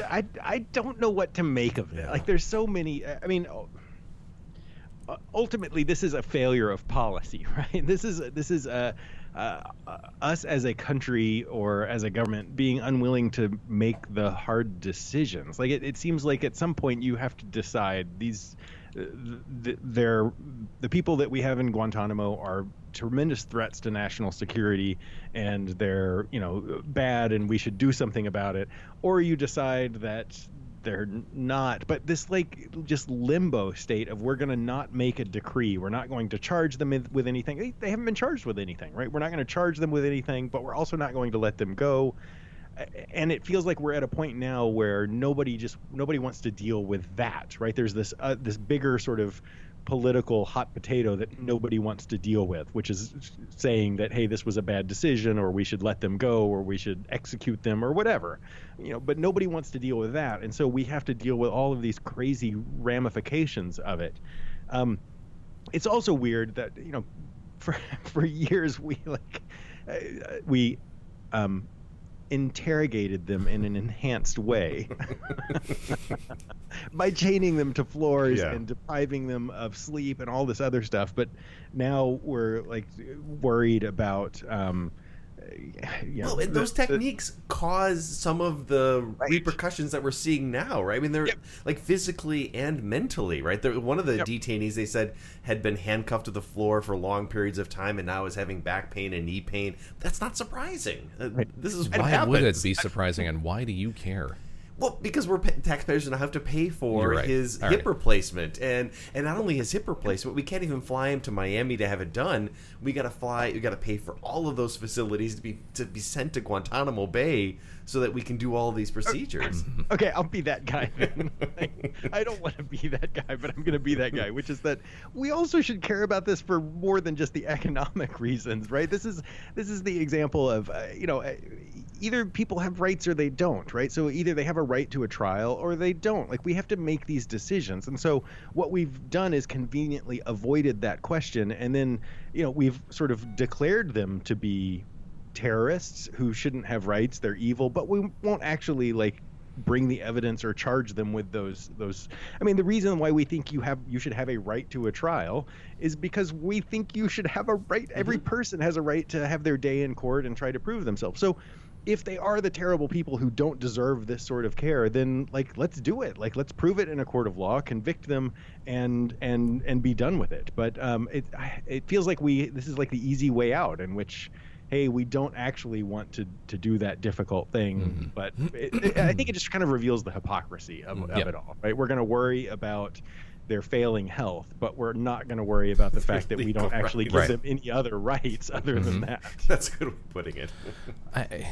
S7: I, I don't know what to make of it. Like, there's so many. I mean, uh, ultimately, this is a failure of policy, right? This is this is uh, uh, us as a country or as a government being unwilling to make the hard decisions. Like, it, it seems like at some point you have to decide these. uh, th- They're the people that we have in Guantanamo are tremendous threats to national security, and they're you know bad, and we should do something about it. Or you decide that they're not but this like just limbo state of we're going to not make a decree. We're not going to charge them with- anything. They, they haven't been charged with anything right? We're not going to charge them with anything but we're also not going to let them go. And it feels like we're at a point now where nobody just nobody wants to deal with that right? There's this uh, this bigger sort of political hot potato that nobody wants to deal with which is saying that hey this was a bad decision or we should let them go or we should execute them or whatever. You know but nobody wants to deal with that. And so we have to deal with all of these crazy ramifications of it. Um, it's also weird that you know for for years we like uh, we um, interrogated them in an enhanced way by chaining them to floors
S6: Yeah.
S7: and depriving them of sleep and all this other stuff but now we're like worried about um, you know,
S6: well, and
S7: the-
S6: those
S7: the-
S6: techniques cause some of the repercussions that we're seeing now, right? I mean, they're like physically and mentally, right? They're, one of the detainees they said had been handcuffed to the floor for long periods of time and now is having back pain and knee pain. That's not surprising. Uh, This is
S5: Why
S6: happens.
S5: would it be surprising, and why do you care?
S6: Well, because we're pa- taxpayers and I have to pay for
S5: right.
S6: his
S5: All
S6: hip
S5: right.
S6: replacement, and and not only his hip replacement, we can't even fly him to Miami to have it done. We got to fly. We got to pay for all of those facilities to be to be sent to Guantanamo Bay so that we can do all these procedures.
S7: okay, I'll be that guy. I don't want to be that guy, but I'm going to be that guy, which is that we also should care about this for more than just the economic reasons, right? This is this is the example of uh, you know. Uh, Either people have rights or they don't, right? So either they have a right to a trial or they don't. Like we have to make these decisions. And so what we've done is conveniently avoided that question and then, you know, we've sort of declared them to be terrorists who shouldn't have rights they're evil but we won't actually like bring the evidence or charge them with those those i mean the reason why we think you have you should have a right to a trial is because we think you should have a right every person has a right to have their day in court and try to prove themselves. So if they are the terrible people who don't deserve this sort of care then like let's do it. Like let's prove it in a court of law convict them and and and be done with it. But um it it feels like we this is like the easy way out in which hey, we don't actually want to to do that difficult thing. Mm-hmm. But it, it, I think it just kind of reveals the hypocrisy of, mm-hmm. of
S5: Yep.
S7: it all, right? We're going to worry about their failing health, but we're not going to worry about the fact that we don't actually
S6: rights.
S7: give
S5: Right.
S7: them any other rights other than mm-hmm. that.
S6: That's a good way of putting it.
S5: I,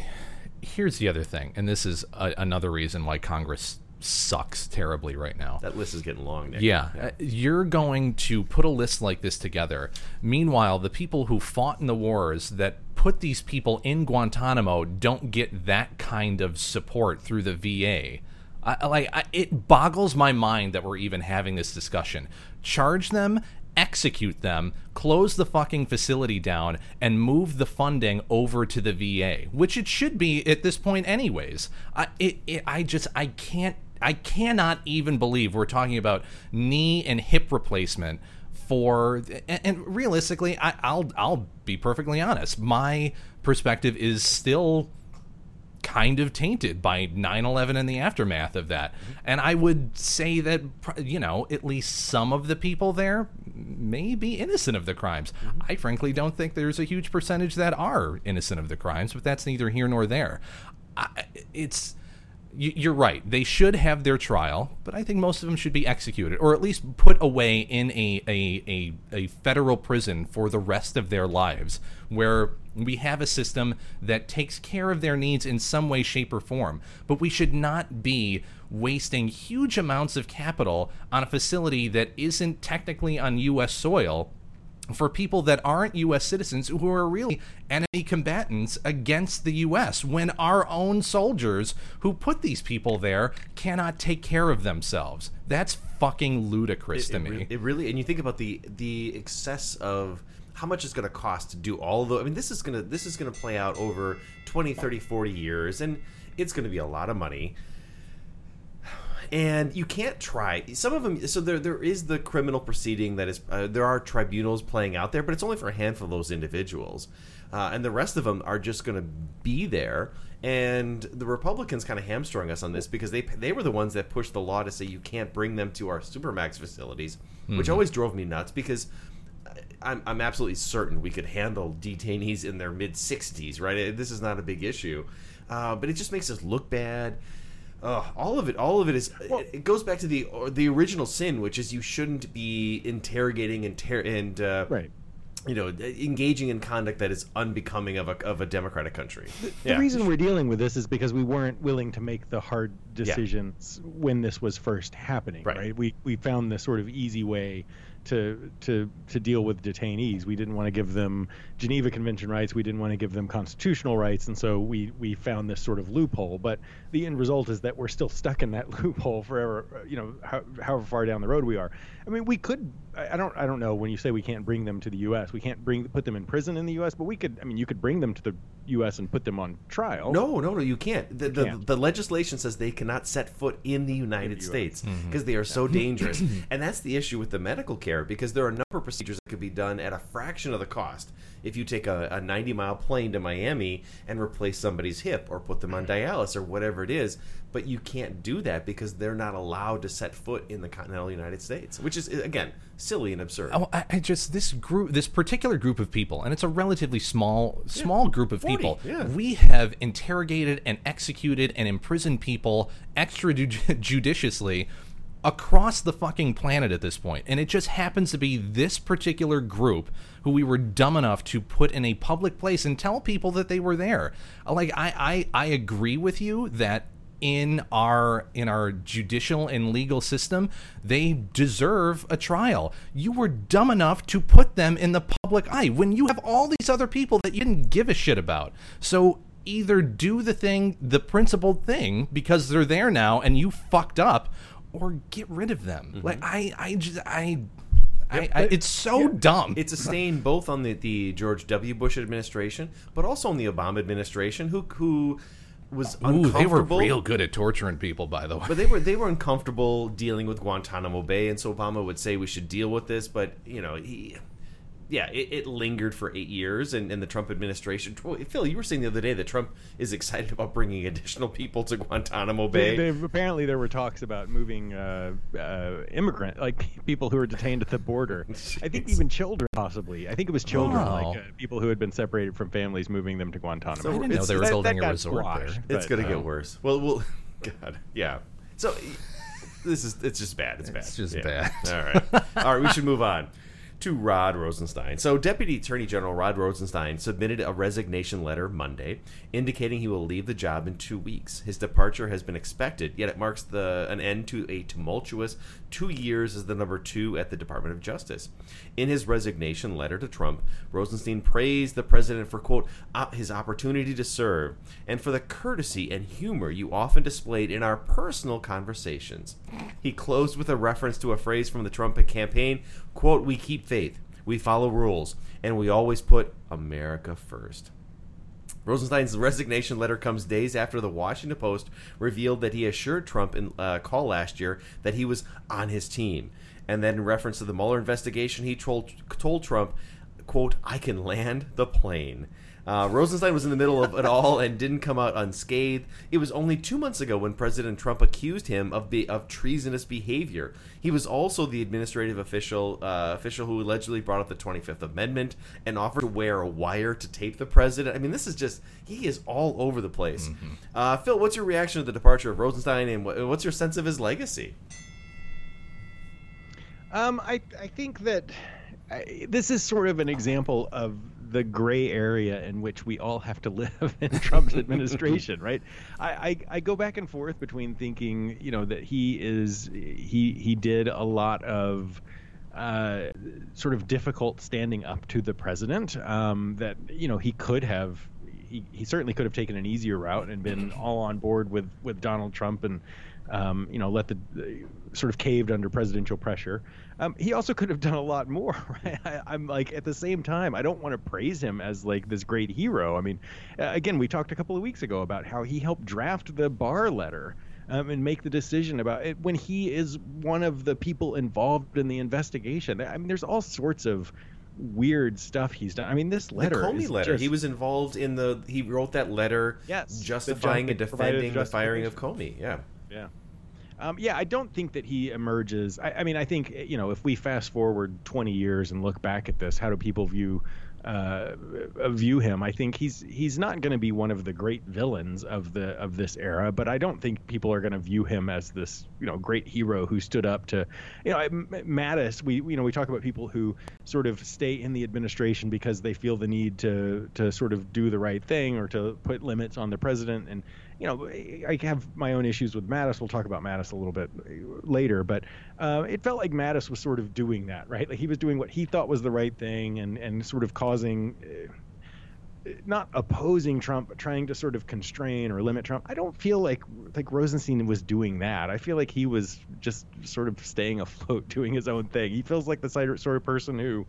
S5: here's the other thing, and this is a, another reason why Congress sucks terribly right now.
S6: that list is getting long. Nick.
S5: Yeah, uh, you're going to put a list like this together. Meanwhile, the people who fought in the wars that put these people in Guantanamo don't get that kind of support through the VA. I, like I, it boggles my mind that we're even having this discussion. Charge them, execute them, close the fucking facility down, and move the funding over to the VA, which it should be at this point, anyways. I, it, it, I just I can't I cannot even believe we're talking about knee and hip replacement for and, and realistically I, I'll I'll be perfectly honest. My perspective is still kind of tainted by 9/11 and the aftermath of that. Mm-hmm. And I would say that you know, at least some of the people there may be innocent of the crimes. Mm-hmm. I frankly don't think there's a huge percentage that are innocent of the crimes, but that's neither here nor there. I, it's you're right. They should have their trial, but I think most of them should be executed, or at least put away in a a, a, a federal prison for the rest of their lives, where we have a system that takes care of their needs in some way, shape, or form. But we should not be wasting huge amounts of capital on a facility that isn't technically on U.S. soil for people that aren't U.S. citizens who are really enemy combatants against the U.S. when our own soldiers who put these people there cannot take care of themselves. That's fucking ludicrous to
S6: it,
S5: me.
S6: re- it really and you think about the the excess of how much it's going to cost to do all the i mean this is going to this is going to play out over 20 30 40 years and it's going to be a lot of money and you can't try some of them so there there is the criminal proceeding that is uh, there are tribunals playing out there but it's only for a handful of those individuals uh, and the rest of them are just going to be there and the Republicans kind of hamstrung us on this because they they were the ones that pushed the law to say you can't bring them to our supermax facilities, which
S5: Mhm.
S6: always drove me nuts because I'm, I'm absolutely certain we could handle detainees in their mid 60s, right? This is not a big issue, uh, but it just makes us look bad. Uh, all of it, all of it is. it goes back to the or the original sin, which is you shouldn't be interrogating and ter- and uh,
S7: right.
S6: You know, engaging in conduct that is unbecoming of a of a democratic country.
S7: The reason we're dealing with this is because we weren't willing to make the hard decisions when this was first happening, right. We we found this sort of easy way to to to deal with detainees. We didn't want to give them Geneva Convention rights. We didn't want to give them constitutional rights, and so we we found this sort of loophole. But the end result is that we're still stuck in that loophole forever. You know, how, however far down the road we are. I mean, we could. I I don't. I don't know. When you say we can't bring them to the U.S., we can't bring put them in prison in the U.S. But we could. I mean, you could bring them to the U.S. and put them on trial.
S6: No, no, no, you can't. The, the,
S7: can't.
S6: the legislation says they cannot set foot in the United States
S7: Mhm.
S6: because they are so dangerous. and that's the issue with the medical care because there are a number of procedures that could be done at a fraction of the cost if you take a, a 90 mile plane to Miami and replace somebody's hip or put them on dialysis or whatever it is. But you can't do that because they're not allowed to set foot in the continental United States, which is, again, silly and absurd.
S5: Oh, I, I just this group, this particular group of people, and it's a relatively small, small group of
S6: 40,
S5: people.
S6: yeah.
S5: We have interrogated and executed and imprisoned people extrajudiciously across the fucking planet at this point, and it just happens to be this particular group who we were dumb enough to put in a public place and tell people that they were there. Like I, I, I agree with you that in our in our judicial and legal system they deserve a trial you were dumb enough to put them in the public eye when you have all these other people that you didn't give a shit about so either do the thing the principled thing because they're there now and you fucked up or get rid of them mm-hmm. like i i just i I, I, it's so dumb.
S6: It's a stain both on the, the George W. Bush administration, but also on the Obama administration, who who was
S5: Ooh, they were real good at torturing people, by the way.
S6: But they were they were uncomfortable dealing with Guantanamo Bay, and so Obama would say we should deal with this. But you know, he, yeah, it, it lingered for eight years, and, and the Trump administration. well, Phil, you were saying the other day that Trump is excited about bringing additional people to Guantanamo Bay.
S7: They, they- apparently, there were talks about moving uh, uh, immigrant, like people who were detained at the border. I think even children, possibly. I think it was children,
S5: Wow.
S7: like uh, people who had been separated from families, moving them to Guantanamo.
S6: So
S5: didn't know they were
S7: that-
S5: building
S7: that
S5: a resort
S7: squashed,
S5: there.
S6: it's going to
S7: uh,
S6: get worse. Well, well, God, yeah. So this is it's just bad. It's bad.
S5: It's just
S6: Yeah.
S5: bad.
S6: All right. All right. We should move on to Rod Rosenstein. So, Deputy Attorney General Rod Rosenstein submitted a resignation letter Monday, indicating he will leave the job in two weeks. His departure has been expected, yet it marks the an end to a tumultuous two years as the number two at the Department of Justice. In his resignation letter to Trump, Rosenstein praised the president for quote his opportunity to serve and for the courtesy and humor you often displayed in our personal conversations. He closed with a reference to a phrase from the Trump campaign, quote, "We keep faith, we follow rules, and we always put America first. Rosenstein's resignation letter comes days after the Washington Post revealed that he assured Trump in a call last year that he was on his team. And then, in reference to the Mueller investigation, he told, told Trump, quote, I can land the plane. Uh, Rosenstein was in the middle of it all and didn't come out unscathed. It was only two months ago when President Trump accused him of be, of treasonous behavior. He was also the administrative official uh, official who allegedly brought up the 25th Amendment and offered to wear a wire to tape the president. I mean, this is just he is all over the place. Uh, Phil, what's your reaction to the departure of Rosenstein, and what, what's your sense of his legacy?
S7: Um, I I think that I, this is sort of an example of the gray area in which we all have to live in Trump's administration, right? I, I, I go back and forth between thinking, you know, that he is he he did a lot of uh, sort of difficult standing up to the president. Um, that you know he could have. He, he certainly could have taken an easier route and been all on board with, with Donald Trump and um, you know let the, the sort of caved under presidential pressure. Um, he also could have done a lot more. Right? I, I'm like at the same time, I don't want to praise him as like this great hero. I mean, uh, again, we talked a couple of weeks ago about how he helped draft the Barr letter. Um, and make the decision about it when he is one of the people involved in the investigation. I mean, there's all sorts of weird stuff he's done. I mean, this letter,
S6: the Comey letter.
S7: just-
S6: He was involved in the. He wrote that letter,
S7: Yes,
S6: justifying and defending the firing of Comey. Yeah.
S7: Yeah. Um, yeah, I don't think that he emerges. I, I mean, I think you know, if we fast forward 20 years and look back at this, how do people view uh, view him? I think he's he's not going to be one of the great villains of the of this era, but I don't think people are going to view him as this you know great hero who stood up to you know Mattis. We you know we talk about people who sort of stay in the administration because they feel the need to to sort of do the right thing or to put limits on the president and you know, I have my own issues with Mattis. We'll talk about Mattis a little bit later, but uh, it felt like Mattis was sort of doing that, right? Like he was doing what he thought was the right thing, and and sort of causing. Uh, not opposing Trump, but trying to sort of constrain or limit Trump. I don't feel like like Rosenstein was doing that. I feel like he was just sort of staying afloat, doing his own thing. He feels like the sort of person who,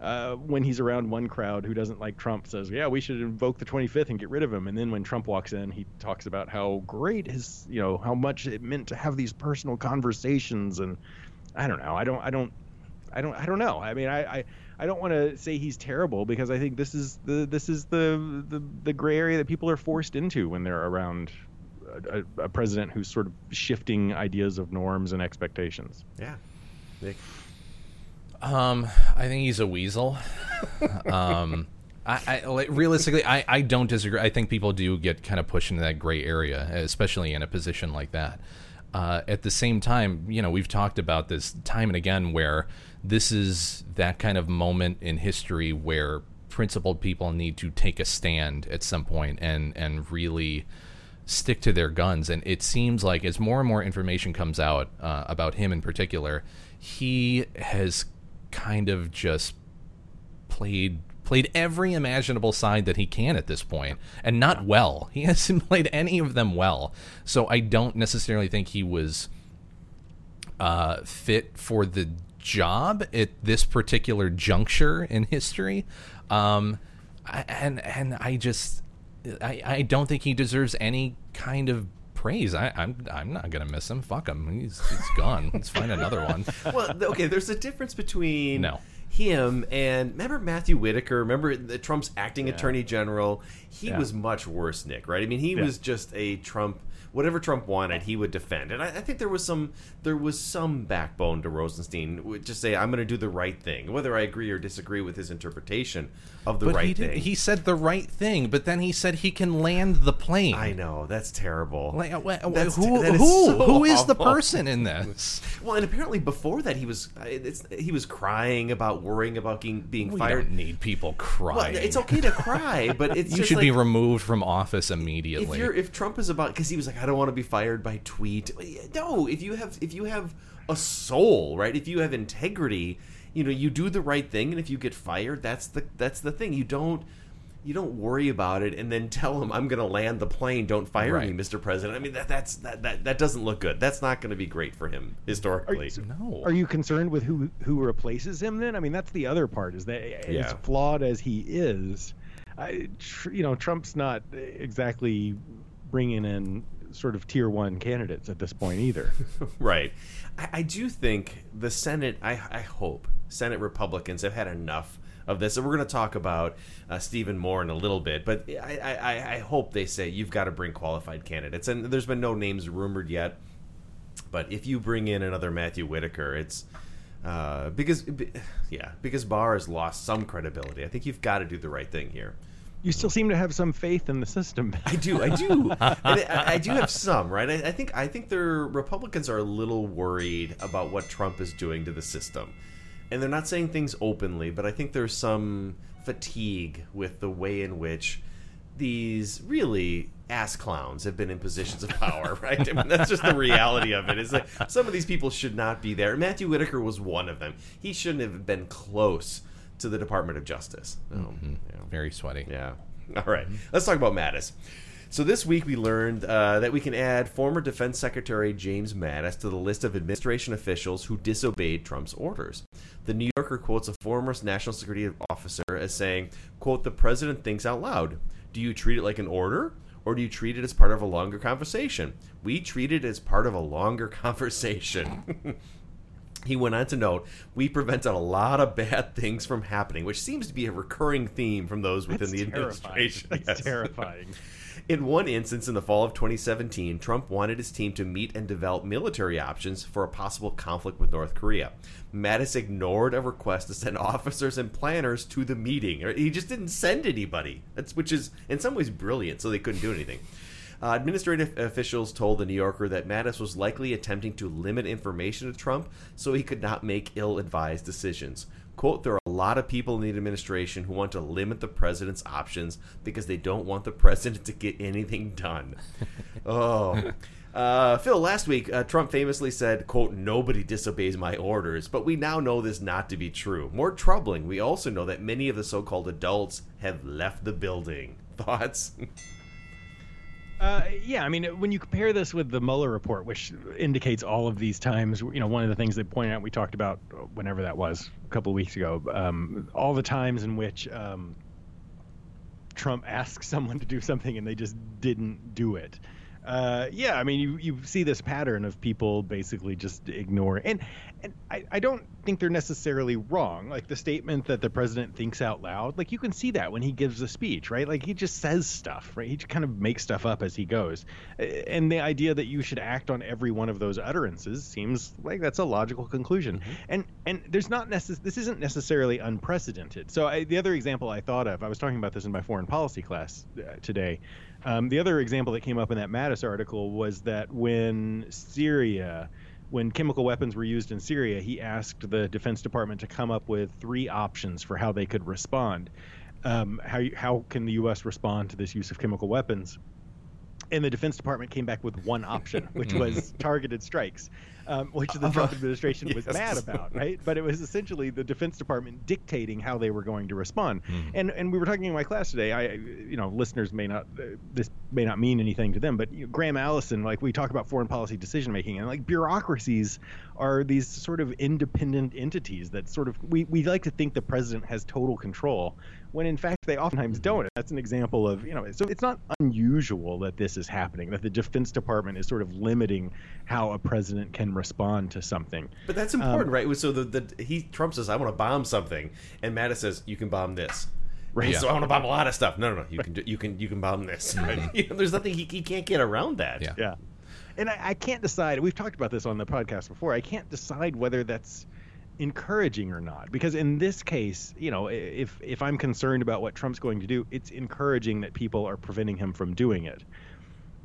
S7: uh, when he's around one crowd who doesn't like Trump, says, "Yeah, we should invoke the 25th and get rid of him." And then when Trump walks in, he talks about how great his, you know, how much it meant to have these personal conversations. And I don't know. I don't. I don't. I don't. I don't know. I mean, I. I I don't want to say he's terrible because I think this is the this is the the, the gray area that people are forced into when they're around a, a president who's sort of shifting ideas of norms and expectations.
S6: Yeah. Nick.
S5: Um, I think he's a weasel. um, I, I realistically, I, I don't disagree. I think people do get kind of pushed into that gray area, especially in a position like that. Uh, at the same time, you know, we've talked about this time and again where this is that kind of moment in history where principled people need to take a stand at some point and and really stick to their guns. And it seems like as more and more information comes out uh, about him in particular, he has kind of just played played every imaginable side that he can at this point and not well he hasn't played any of them well so i don't necessarily think he was uh, fit for the job at this particular juncture in history um, I, and and i just I, I don't think he deserves any kind of praise. I, I'm I'm not gonna miss him. Fuck him. He's he's gone. Let's find another one.
S6: well, okay. There's a difference between
S5: No.
S6: him and remember Matthew Whitaker. Remember the Trump's acting attorney general. He
S7: Yeah.
S6: was much worse, Nick. Right? I mean, he
S7: Yeah.
S6: was just a Trump. Whatever Trump wanted, he would defend, and I, I think there was some there was some backbone to Rosenstein. Would just say, "I'm going to do the right thing," whether I agree or disagree with his interpretation of the
S5: but
S6: right
S5: he
S6: thing.
S5: he said the right thing, but then he said he can land the plane.
S6: I know that's terrible.
S5: Like, uh, wh-
S6: That's-
S5: who
S6: that is
S5: who
S6: so
S5: who is the person in this?
S6: Well, and apparently before that he was uh, it's, he was crying about worrying about being, being
S5: We
S6: fired.
S5: don't need people
S6: Well,
S5: crying.
S6: it's okay to cry, but it's
S5: you should be removed from office
S6: if
S5: immediately.
S6: you're if Trump is about because he was like I don't want to be fired by tweet. No, if you have if you have a soul, right? If you have integrity, you know you do the right thing, and if you get fired, that's the that's the thing. You don't. You don't worry about it and then tell him I'm going to land the plane. Don't fire
S5: Right.
S6: me, Mr. President. I mean that that's that that, that doesn't look good. That's not going to be great for him historically.
S5: no.
S7: Are you concerned with who who replaces him? Then I mean, that's the other part. Is that as flawed as he is, I, tr- you know, Trump's not exactly bringing in sort of tier one candidates at this point either.
S6: right. I, I do think the Senate. I, I hope Senate Republicans have had enough of this. And we're going to talk about uh, Stephen Moore in a little bit, but I, I, I- hope they say you've got to bring qualified candidates. And there's been no names rumored yet, but if you bring in another Matthew Whitaker, it's uh, because yeah, because Barr has lost some credibility. I think you've got to do the right thing here.
S7: You still seem to have some faith in the system.
S6: I do, I do, I, I do have some, right? I, I think, I think their Republicans are a little worried about what Trump is doing to the system, and they're not saying things openly, but I think there's some fatigue with the way in which these really ass clowns have been in positions of power, right? I mean, that's just the reality of it. Is like some of these people should not be there. Matthew Whitaker was one of them. He shouldn't have been close to the Department of Justice. Um, yeah.
S5: Very sweaty.
S6: Yeah. All right. Let's talk about Mattis. So this week we learned uh, that we can add former Defense Secretary James Mattis to the list of administration officials who disobeyed Trump's orders. The New Yorker quotes a former national security officer as saying, "quote The president thinks out loud. Do you treat it like an order?" Or do you treat it as part of a longer conversation? We treat it as part of a longer conversation. He went on to note, "We prevented a lot of bad things from happening, which seems to be a recurring theme from those within
S7: That's
S6: the
S7: terrifying.
S6: administration."
S7: That's
S6: Yes.
S7: terrifying.
S6: In one instance, in the fall of 2017, Trump wanted his team to meet and develop military options for a possible conflict with North Korea. Mattis ignored a request to send officers and planners to the meeting. He just didn't send anybody, That's, which is in some ways brilliant, so they couldn't do anything. Uh, administrative officials told the New Yorker that Mattis was likely attempting to limit information to Trump so he could not make ill advised decisions. Quote, there are a lot of people in the administration who want to limit the president's options because they don't want the president to get anything done. oh. Uh, Phil, last week, uh, Trump famously said, quote, nobody disobeys my orders, but we now know this not to be true. More troubling, we also know that many of the so called adults have left the building. Thoughts?
S7: Uh, yeah, I mean, when you compare this with the Mueller report, which indicates all of these times, you know, one of the things they pointed out, we talked about whenever that was, a couple of weeks ago, um, all the times in which um, Trump asked someone to do something and they just didn't do it. Uh, yeah, I mean, you, you see this pattern of people basically just ignore, and and I, I don't think they're necessarily wrong. Like the statement that the president thinks out loud, like you can see that when he gives a speech, right? Like he just says stuff, right? He just kind of makes stuff up as he goes, and the idea that you should act on every one of those utterances seems like that's a logical conclusion. And and there's not necess- this isn't necessarily unprecedented. So I, the other example I thought of, I was talking about this in my foreign policy class uh, today. Um, the other example that came up in that Mattis article was that when Syria, when chemical weapons were used in Syria, he asked the Defense Department to come up with three options for how they could respond. Um, how how can the U.S. respond to this use of chemical weapons? And the Defense Department came back with one option, which was targeted strikes, um, which the Trump administration was
S6: Yes.
S7: mad about, right? But it was essentially the Defense Department dictating how they were going to respond. And and we were talking in my class today. I, you know, listeners may not uh, this may not mean anything to them, but you know, Graham Allison, like we talk about foreign policy decision making, and like bureaucracies are these sort of independent entities that sort of we we like to think the president has total control when in fact they oftentimes don't. That's an example of, you know, so it's not unusual that this is happening, that the Defense Department is sort of limiting how a president can respond to something.
S6: But that's important, um, right? So the, the he Trump says, "I want to bomb something," and Mattis says, "You can bomb this." Right. Yeah. So I want to bomb a lot of stuff. No, no, no. You right. can you can you can bomb this. Right? you know, there's nothing he, he can't get around that.
S5: Yeah.
S7: Yeah. And I, I can't decide. We've talked about this on the podcast before. I can't decide whether that's encouraging or not? Because in this case you know if if i'm concerned about what trump's going to do it's encouraging that people are preventing him from doing it.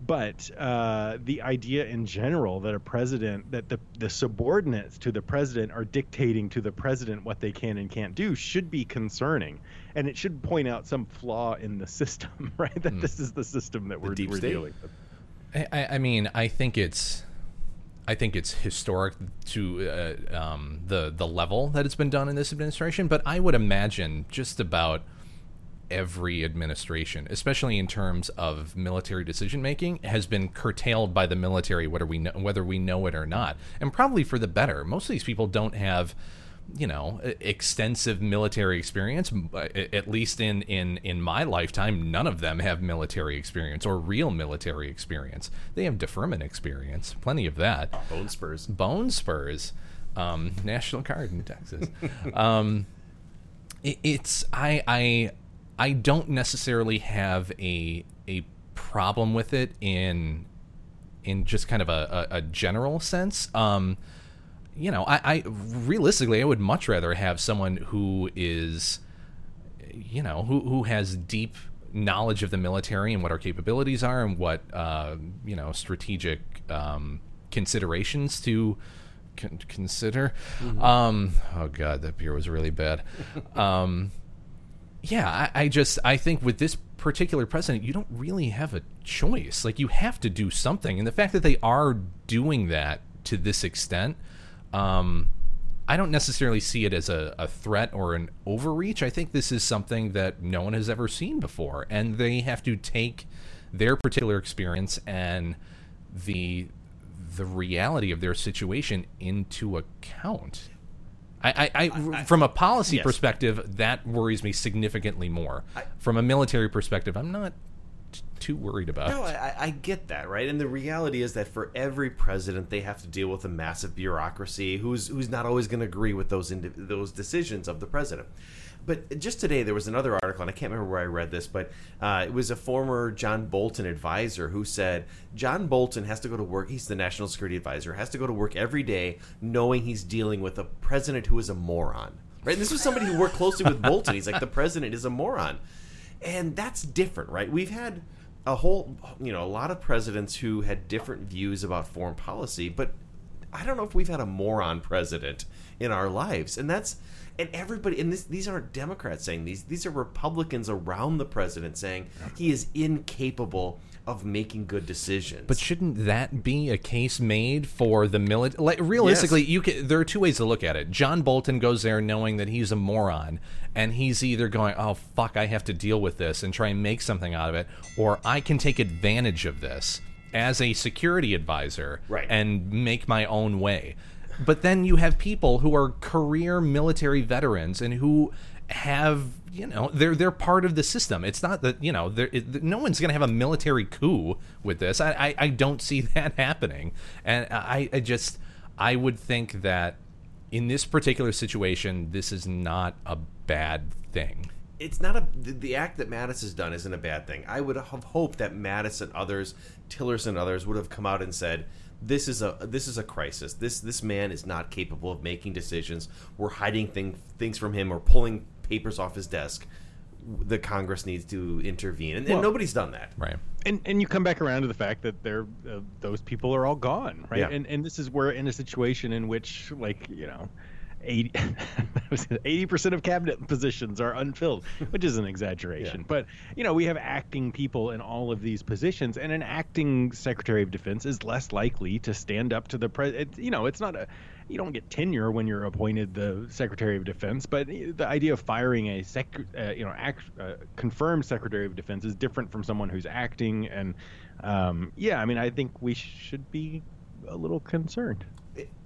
S7: But uh, the idea in general that a president that the, the subordinates to the president are dictating to the president what they can and can't do should be concerning. And it should point out some flaw in the system right? That mm. this is the system that we're, we're dealing with.
S5: I, I mean i think it's I think it's historic to uh, um, the the level that it's been done in this administration. But I would imagine just about every administration, especially in terms of military decision making, has been curtailed by the military, whether we know, whether we know it or not, and probably for the better. Most of these people don't have you know extensive military experience at least in in in my lifetime none of them have military experience or real military experience. They have deferment experience plenty of that.
S6: Bone spurs.
S5: Bone spurs. Um, national guard in texas. Um, it, it's i i i don't necessarily have a a problem with it in in just kind of a, a, a general sense. Um, you know, I, I realistically, I would much rather have someone who is, you know, who who has deep knowledge of the military and what our capabilities are and what uh, you know strategic um, considerations to con- consider. Mm-hmm. Um, oh god, that beer was really bad. um, yeah, I, I just I think with this particular president, you don't really have a choice. Like you have to do something, and the fact that they are doing that to this extent um, I don't necessarily see it as a, a threat or an overreach. I think this is something that no one has ever seen before, and they have to take their particular experience and the the reality of their situation into account. I, I, I, from a policy yes. perspective, that worries me significantly more. From a military perspective, I'm not too worried about.
S6: No, I, I, get that, right? And the reality is that for every president, they have to deal with a massive bureaucracy who's who's not always going to agree with those those decisions of the president. But just today, there was another article, and I can't remember where I read this, but uh, it was a former John Bolton advisor who said John Bolton has to go to work. He's the national security advisor, has to go to work every day knowing he's dealing with a president who is a moron. Right? And this was somebody who worked closely with Bolton. He's like, the president is a moron and that's different, right? We've had a whole, you know, a lot of presidents who had different views about foreign policy, but I don't know if we've had a moron president in our lives, and that's and everybody and this, these aren't Democrats saying these; these are Republicans around the president saying he is incapable of making good decisions.
S5: But shouldn't that be a case made for the military? Like, realistically, yes. you can, there are two ways to look at it. John Bolton goes there knowing that he's a moron, and he's either going, "Oh fuck, I have to deal with this and try and make something out of it," or I can take advantage of this as a security advisor
S6: right.
S5: and make my own way. But then you have people who are career military veterans and who have you know they're they're part of the system. It's not that you know it, no one's going to have a military coup with this. I, I, I don't see that happening, and I, I just I would think that in this particular situation, this is not a bad thing.
S6: It's not a the act that Mattis has done isn't a bad thing. I would have hoped that Mattis and others, Tillerson and others, would have come out and said this is a this is a crisis. This this man is not capable of making decisions. We're hiding thing, things from him or pulling papers off his desk, the Congress needs to intervene, and, well, and, nobody's done that.
S5: Right.
S7: And and you come back around to the fact that they're uh, those people are all gone, right? Yeah. And and this is where in a situation in which like you know. 80 percent of cabinet positions are unfilled, which is an exaggeration. Yeah. But you know, we have acting people in all of these positions, and an acting Secretary of Defense is less likely to stand up to the president. You know, it's not a you don't get tenure when you're appointed the Secretary of Defense, but the idea of firing a sec, uh, you know, act, uh, confirmed Secretary of Defense is different from someone who's acting. And um, yeah, I mean, I think we should be a little concerned.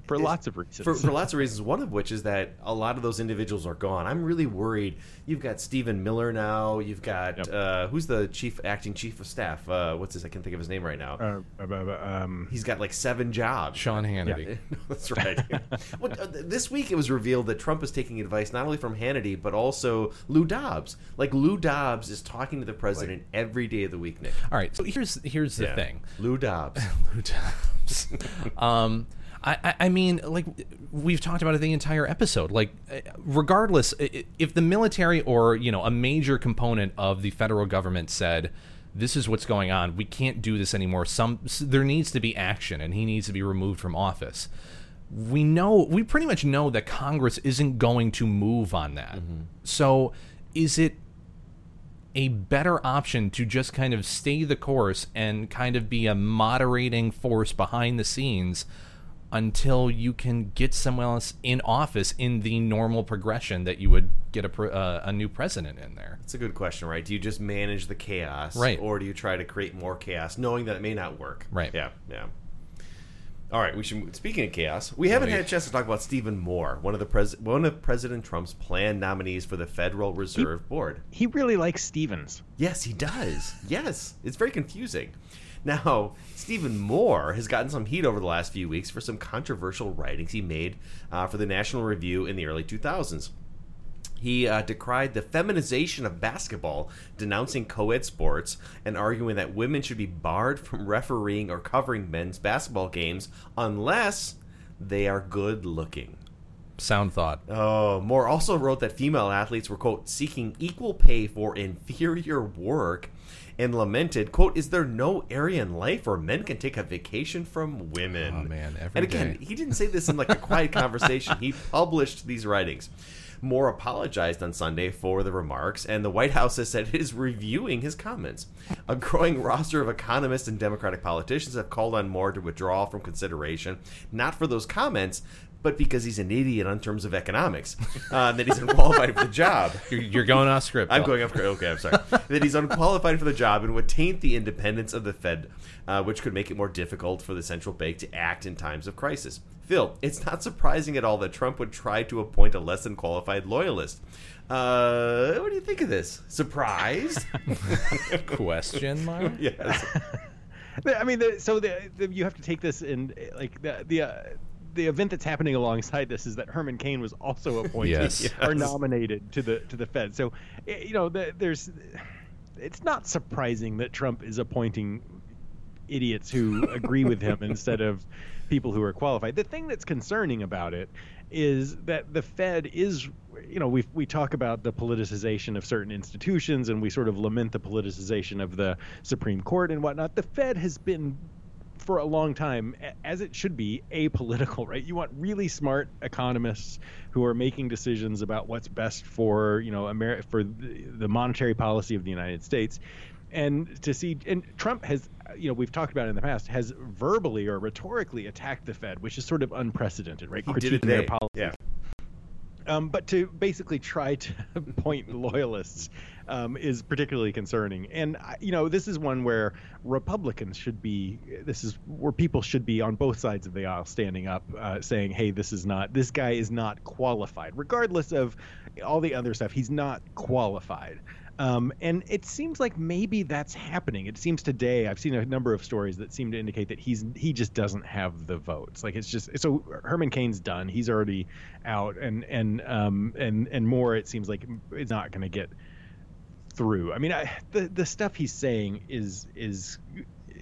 S7: For lots of reasons.
S6: For, for lots of reasons, one of which is that a lot of those individuals are gone. I'm really worried. You've got Stephen Miller now. You've got
S7: Yep.
S6: uh, who's the chief acting chief of staff? Uh, what's his? I can't think of his name right now.
S7: Uh, uh, uh, um,
S6: He's got like seven jobs.
S5: Sean Hannity.
S6: Yeah, that's right. well, uh, this week it was revealed that Trump is taking advice not only from Hannity but also Lou Dobbs. Like Lou Dobbs is talking to the president every day of the week. Nick.
S5: All right. So here's here's the
S6: Yeah.
S5: thing.
S6: Lou Dobbs.
S5: Lou Dobbs. um, I, I- mean, like we've talked about it the entire episode. Like, uh, regardless, if the military or you know a major component of the federal government said, "This is what's going on. We can't do this anymore." Some there needs to be action, and he needs to be removed from office. We know, we pretty much know that Congress isn't going to move on that. So, is it a better option to just kind of stay the course and kind of be a moderating force behind the scenes until you can get someone else in office in the normal progression that you would get a, uh, a new president in there.
S6: That's a good question, right? Do you just manage the chaos,
S5: Right.
S6: or do you try to create more chaos, knowing that it may not work?
S5: Right.
S6: Yeah. Yeah. All right. We should. Speaking of chaos, we haven't
S5: Wait.
S6: had a chance to talk about Stephen Moore, one of the pres- one of President Trump's planned nominees for the Federal Reserve Board.
S7: he really likes Stevens.
S6: Yes, he does. yes, it's very confusing. Now, Stephen Moore has gotten some heat over the last few weeks for some controversial writings he made uh, for the National Review in the early 2000s. He uh, decried the feminization of basketball, denouncing co ed sports, and arguing that women should be barred from refereeing or covering men's basketball games unless they are good looking.
S5: Sound thought.
S6: Oh, Moore also wrote that female athletes were, quote, seeking equal pay for inferior work and lamented, quote, is there no area in life where men can take a vacation from women?
S5: Oh, man,
S6: And again,
S5: day.
S6: he didn't say this in like a quiet conversation. He published these writings. Moore apologized on Sunday for the remarks, and the White House has said it is reviewing his comments. A growing roster of economists and Democratic politicians have called on Moore to withdraw from consideration, not for those comments, but because he's an idiot on terms of economics, uh, that he's unqualified for the job.
S5: You're, you're going off script.
S6: I'm
S5: Bill.
S6: going off. Script. Okay, I'm sorry. that he's unqualified for the job and would taint the independence of the Fed, uh, which could make it more difficult for the central bank to act in times of crisis. Phil, it's not surprising at all that Trump would try to appoint a less than qualified loyalist. Uh, what do you think of this? Surprised?
S5: Question mark?
S6: yes.
S7: I mean, the, so the, the, you have to take this in like the the. Uh, the event that's happening alongside this is that Herman Cain was also appointed
S5: Yes.
S7: or nominated to the to the Fed. So, eh, you know, the, there's it's not surprising that Trump is appointing idiots who agree with him instead of people who are qualified. The thing that's concerning about it is that the Fed is, you know, we we talk about the politicization of certain institutions and we sort of lament the politicization of the Supreme Court and whatnot. The Fed has been for a long time, as it should be, apolitical, right? You want really smart economists who are making decisions about what's best for, you know, Ameri- for the, monetary policy of the United States. And to see, and Trump has, you know, we've talked about in the past, has verbally or rhetorically attacked the Fed, which is sort of unprecedented, right?
S6: He
S7: Critiquing their policy.
S6: Yeah.
S7: Um, but to basically try to point loyalists um, is particularly concerning. And you know, this is one where Republicans should be. This is where people should be on both sides of the aisle, standing up, uh, saying, "Hey, this is not. This guy is not qualified, regardless of all the other stuff. He's not qualified." Um, and it seems like maybe that's happening. It seems today I've seen a number of stories that seem to indicate that he's he just doesn't have the votes. Like it's just so Herman Cain's done. He's already out, and and um and and more. It seems like it's not going to get through. I mean, I, the the stuff he's saying is is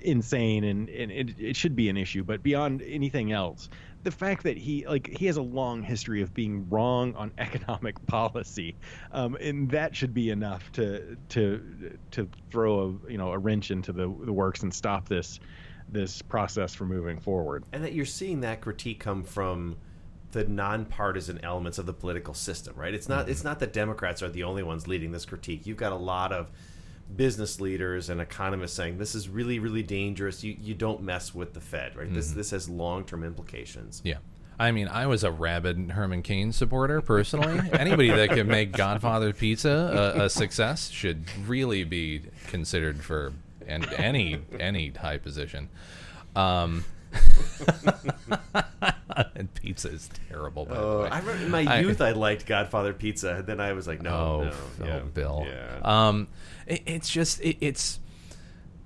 S7: insane, and and it, it should be an issue. But beyond anything else, the fact that he like he has a long history of being wrong on economic policy, um, and that should be enough to to to throw a you know a wrench into the the works and stop this this process from moving forward.
S6: and that you're seeing that critique come from the nonpartisan elements of the political system, right? It's not it's not that Democrats are the only ones leading this critique. You've got a lot of business leaders and economists saying this is really really dangerous. You you don't mess with the Fed, right? This this has long-term implications.
S5: Yeah. I mean, I was a rabid Herman Cain supporter personally. Anybody that can make Godfather Pizza a, a success should really be considered for and any any high position. Um, and pizza is terrible. By the
S6: Oh,
S5: way,
S6: I remember in my youth I, liked Godfather Pizza. and Then I was like, no,
S5: oh,
S6: no,
S5: oh,
S6: yeah,
S5: Bill.
S6: Yeah.
S5: Um, it, it's just it, it's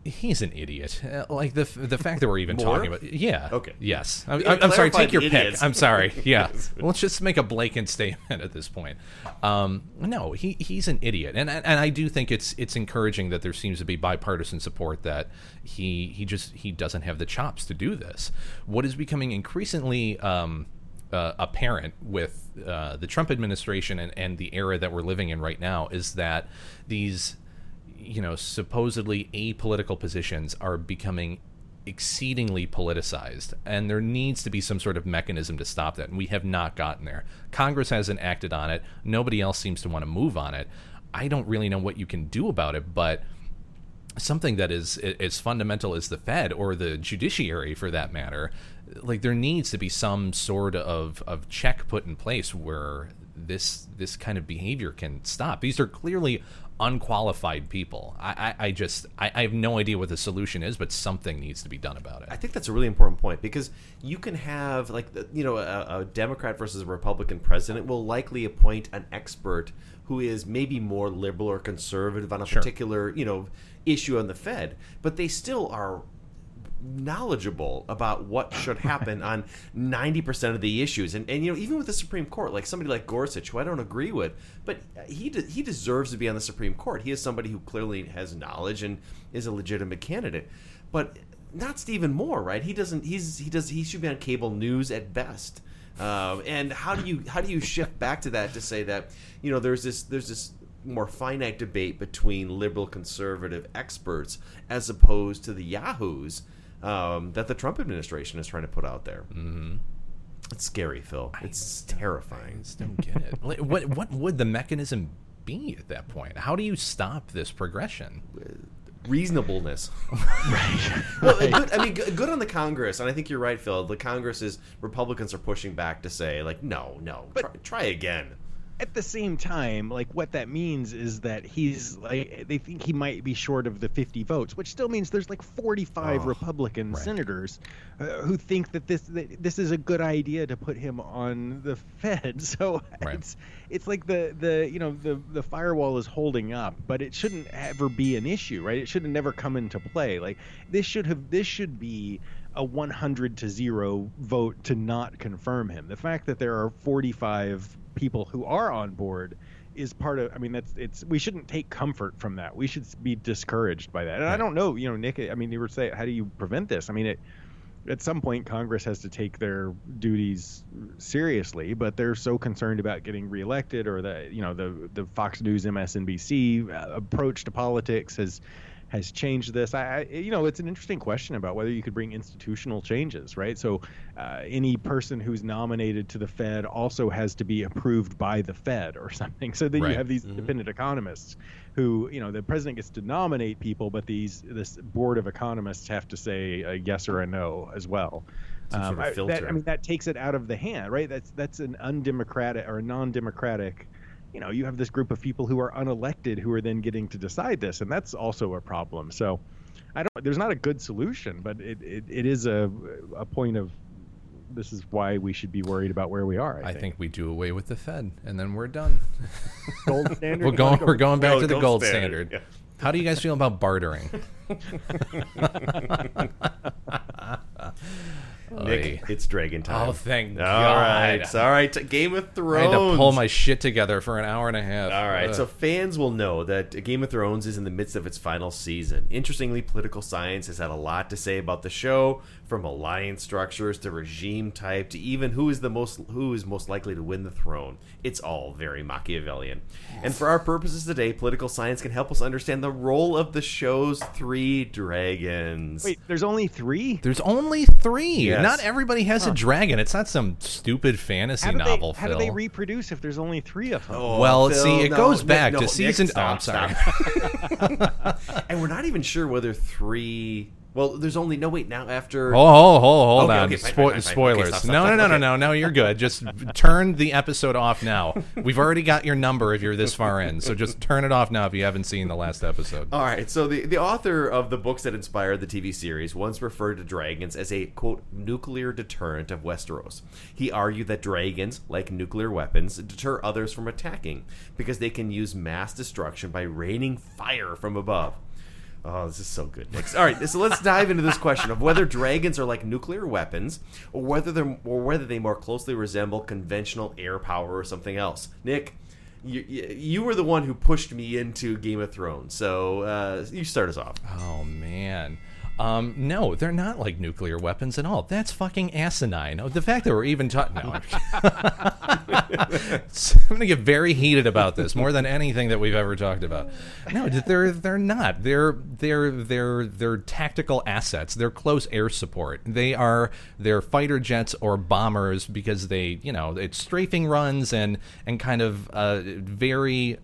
S5: he's an idiot. Uh, like the the fact that we're even
S6: More?
S5: talking about yeah.
S6: Okay.
S5: Yes. I'm, I'm sorry. Take your
S6: idiots.
S5: pick. I'm sorry. Yeah. Let's just make a blatant statement at this point. Um, no, he he's an idiot, and and I do think it's it's encouraging that there seems to be bipartisan support that he he just he doesn't have the chops to do this. What is becoming increasingly um, uh, apparent with uh, the Trump administration and, and the era that we're living in right now is that these, you know, supposedly apolitical positions are becoming exceedingly politicized, and there needs to be some sort of mechanism to stop that. And we have not gotten there. Congress hasn't acted on it. Nobody else seems to want to move on it. I don't really know what you can do about it, but something that is as fundamental as the Fed or the judiciary, for that matter, like there needs to be some sort of of check put in place where this this kind of behavior can stop. These are clearly unqualified people. I, I, I just I, I have no idea what the solution is, but something needs to be done about it.
S6: I think that's a really important point because you can have like you know a, a Democrat versus a Republican president will likely appoint an expert who is maybe more liberal or conservative on a
S5: Sure.
S6: particular you know issue on the Fed, but they still are knowledgeable about what should happen on 90% of the issues. And, and you know even with the supreme court like somebody like gorsuch who i don't agree with but he de- he deserves to be on the supreme court. He is somebody who clearly has knowledge and is a legitimate candidate. But not stephen moore right? He doesn't he's he does he should be on cable news at best. Um, and how do you how do you shift back to that to say that you know there's this there's this more finite debate between liberal conservative experts as opposed to the yahoos um, that the Trump administration is trying to put out there. Mm-hmm. It's scary, Phil. It's terrifying.
S5: I just don't get it. What what would the mechanism be at that point? How do you stop this progression?
S6: Reasonableness, right? Well, Good, I mean, good, on the Congress, and I think you're right, Phil. The Congress is Republicans are pushing back to say, like, no, no, try, try again.
S7: At the same time, like what that means is that he's like they think he might be short of the 50 votes, which still means there's like 45
S6: Oh,
S7: Republican
S5: right.
S7: senators uh, who think that this that this is a good idea to put him on the Fed. So
S5: Right.
S7: it's it's like the the you know the the firewall is holding up, but it shouldn't ever be an issue, right? It should have never come into play. Like this should have this should be a 100 to 0 vote to not confirm him. The fact that there are 45 people who are on board is part of I mean that's it's we shouldn't take comfort from that. We should be discouraged by that. And I don't know, you know, Nick, I mean you were saying how do you prevent this? I mean it at some point Congress has to take their duties seriously, but they're so concerned about getting reelected or the you know the the Fox News MSNBC uh, approach to politics has has changed this. I, you know it's an interesting question about whether you could bring institutional changes, right? So uh, any person who's nominated to the Fed also has to be approved by the Fed or something. So then
S5: Right.
S7: you have these independent economists who you know the president gets to nominate people, but these this board of economists have to say a yes or a no as well.
S6: Some sort of
S7: I- that-
S6: filter.
S7: I mean, that takes it out of the hand, right? That's that's an undemocratic or a non-democratic. You know, you have this group of people who are unelected who are then getting to decide this, and that's also a problem. So, I don't. There's not a good solution, but it it, it is a a point of. This is why we should be worried about where we are. I,
S5: I
S7: think.
S5: think we do away with the Fed, and then we're done.
S7: gold standard.
S5: we're going. We're going back
S6: No,
S5: to the
S6: gold
S5: gold
S6: standard,
S5: standard.
S6: yeah.
S5: How do you guys feel about bartering? Oy.
S6: Nick, it's Dragon oh, time.
S5: Oh, thank
S6: All
S5: God.
S6: right, all right. Game of Thrones.
S5: I
S6: Thrones.
S5: had to pull my shit together for an hour and a half.
S6: All right,
S5: Ugh.
S6: so fans will know that Game of Thrones is in the midst of its final season. Interestingly, political science has had a lot to say about the show, from alliance structures to regime type to even who is the most who is most likely to win the throne. It's all very Machiavellian. And for our purposes today, political science can help us understand the role of the show's three dragons.
S7: Wait, there's only three.
S5: There's only three.
S6: Yes.
S5: Not everybody has a dragon. It's not some stupid fantasy
S7: How
S5: novel.
S7: they, how
S5: Phil.
S7: do they reproduce if there's only three of them?
S6: Oh,
S5: well,
S6: Phil,
S5: see, it
S6: no,
S5: goes back
S6: no,
S5: to
S6: Nick,
S5: season.
S6: stop,
S5: oh, I'm sorry.
S6: and we're not even sure whether three Well, there's only no wait now after.
S5: Oh, hold, hold, hold
S6: Okay,
S5: on.
S6: okay, fine,
S5: Spo-
S6: fine, fine,
S5: spoilers.
S6: Okay, stop,
S5: no,
S6: stop.
S5: no, no, no, no, no. You're good. Just turn the episode off now. We've already got your number if you're this far in. So just turn it off now if you haven't seen the last episode.
S6: All right, so the, the author of the books that inspired the TV series once referred to dragons as a, quote, nuclear deterrent of Westeros. He argued that dragons, like nuclear weapons, deter others from attacking because they can use mass destruction by raining fire from above. Oh, this is so good. Nick. All right, so let's dive into this question of whether dragons are like nuclear weapons, or whether they're, or whether they more closely resemble conventional air power or something else. Nick, you, you were the one who pushed me into Game of Thrones, so uh, you start us off.
S5: Oh man. Um, no, they're not like nuclear weapons at all. That's fucking asinine. Oh, The fact that we're even talking. No. I'm gonna get very heated about this more than anything that we've ever talked about. No, they're they're not. They're they're they're they're tactical assets. They're close air support. They are they're fighter jets or bombers because they you know it's strafing runs and and kind of uh, very.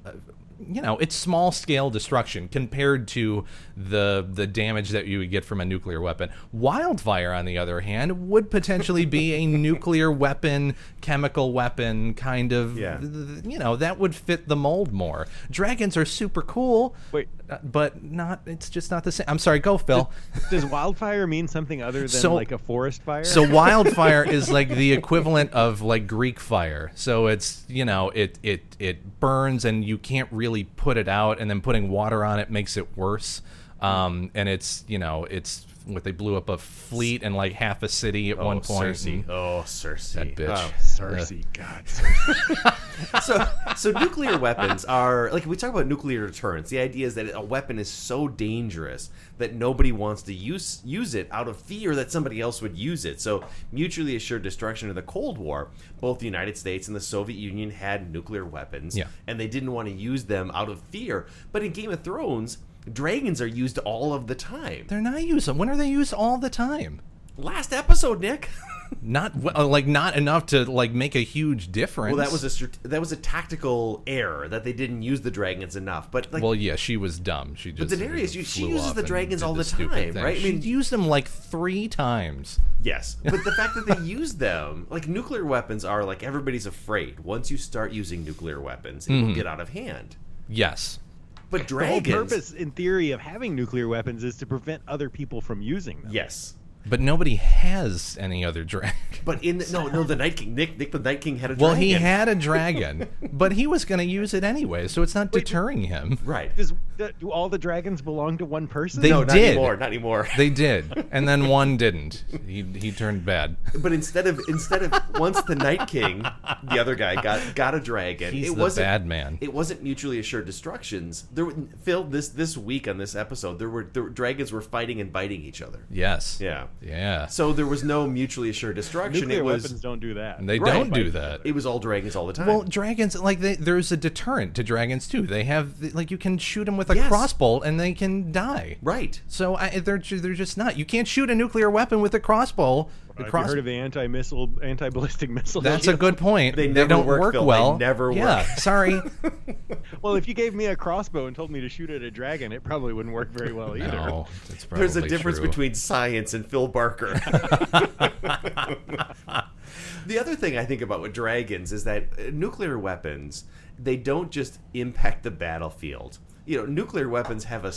S5: You know, it's small scale destruction compared to the the damage that you would get from a nuclear weapon. Wildfire, on the other hand, would potentially be a nuclear weapon, chemical weapon kind of.
S6: Yeah.
S5: You know, that would fit the mold more. Dragons are super cool.
S7: Wait.
S5: uh, but not. It's just not the same. I'm sorry. Go, Phil.
S7: Does wildfire mean something other than
S5: So-
S7: like a forest fire?
S5: So wildfire is like the equivalent of like Greek fire. So it's you know it it it burns and you can't really put it out, and then putting water on it makes it worse. Um, and it's you know it's what they blew up a fleet and like half a city at
S6: Oh,
S5: one point.
S6: Cersei. Oh, Cersei.
S5: That bitch.
S6: Oh.
S7: Cersei, God, Cersei.
S6: so so nuclear weapons are like we talk about nuclear deterrence. The idea is that a weapon is so dangerous that nobody wants to use use it out of fear that somebody else would use it. So mutually assured destruction of the Cold War, both the United States and the Soviet Union had nuclear weapons,
S5: Yeah.
S6: and they didn't want to use them out of fear. But in Game of Thrones, dragons are used all of the time.
S5: They're not used. When are they used all the time?
S6: Last episode, Nick.
S5: Not like not enough to like make a huge difference.
S6: Well, that was a that was a tactical error that they didn't use the dragons enough. But like,
S5: well, yeah, she was dumb. She just.
S6: But Daenerys, she uses the dragons all the
S5: stupid
S6: time, right? I mean, She
S5: used them like three times.
S6: Yes, but the fact that they use them, like nuclear weapons, are like everybody's afraid. Once you start using nuclear weapons, it will
S5: Mhm.
S6: get out of hand.
S5: Yes.
S6: But
S7: The whole purpose, in theory, of having nuclear weapons is to prevent other people from using them.
S6: yes.
S5: But nobody has any other dragon.
S6: But in the, no, no, the Night King, Nick, Nick, the Night King had a dragon.
S5: Well, he had a dragon, but he was going to use it anyway, so it's not deterring him.
S6: right.
S7: Does do all the dragons belong to one person?
S5: They
S6: no, not
S5: did.
S6: anymore, not anymore.
S5: They did, and then one didn't. He he turned bad.
S6: but instead of instead of once the Night King, the other guy got got a dragon.
S5: He's
S6: it
S5: the
S6: wasn't
S5: bad man.
S6: It wasn't mutually assured destructions. There, were- Phil, this this week on this episode, there were, there were dragons were fighting and biting each other.
S5: Yes.
S6: Yeah.
S5: Yeah.
S6: So there was no mutually assured destruction.
S7: Nuclear
S6: it was
S7: weapons don't do that.
S5: They
S6: Right.
S5: don't do that.
S6: it was all dragons all the time.
S5: Well, dragons like they, there's a deterrent to dragons too. They have like you can shoot them with a
S6: Yes.
S5: crossbow and they can die.
S6: right.
S5: So I, they're they're just not. You can't shoot a nuclear weapon with a crossbow. The
S7: Have
S5: cross-
S7: you heard of the anti-missile, anti-ballistic missile?
S5: That's a good point.
S6: They never
S5: don't
S6: work,
S5: work
S6: Phil. They
S5: well.
S6: never
S5: Yeah,
S6: work.
S5: sorry.
S7: Well, if you gave me a crossbow and told me to shoot at a dragon, it probably wouldn't work very well either.
S5: no, that's
S6: There's a difference
S5: true.
S6: between science and Phil Barker. the other thing I think about with dragons is that uh, nuclear weapons they don't just impact the battlefield. You know, nuclear weapons have a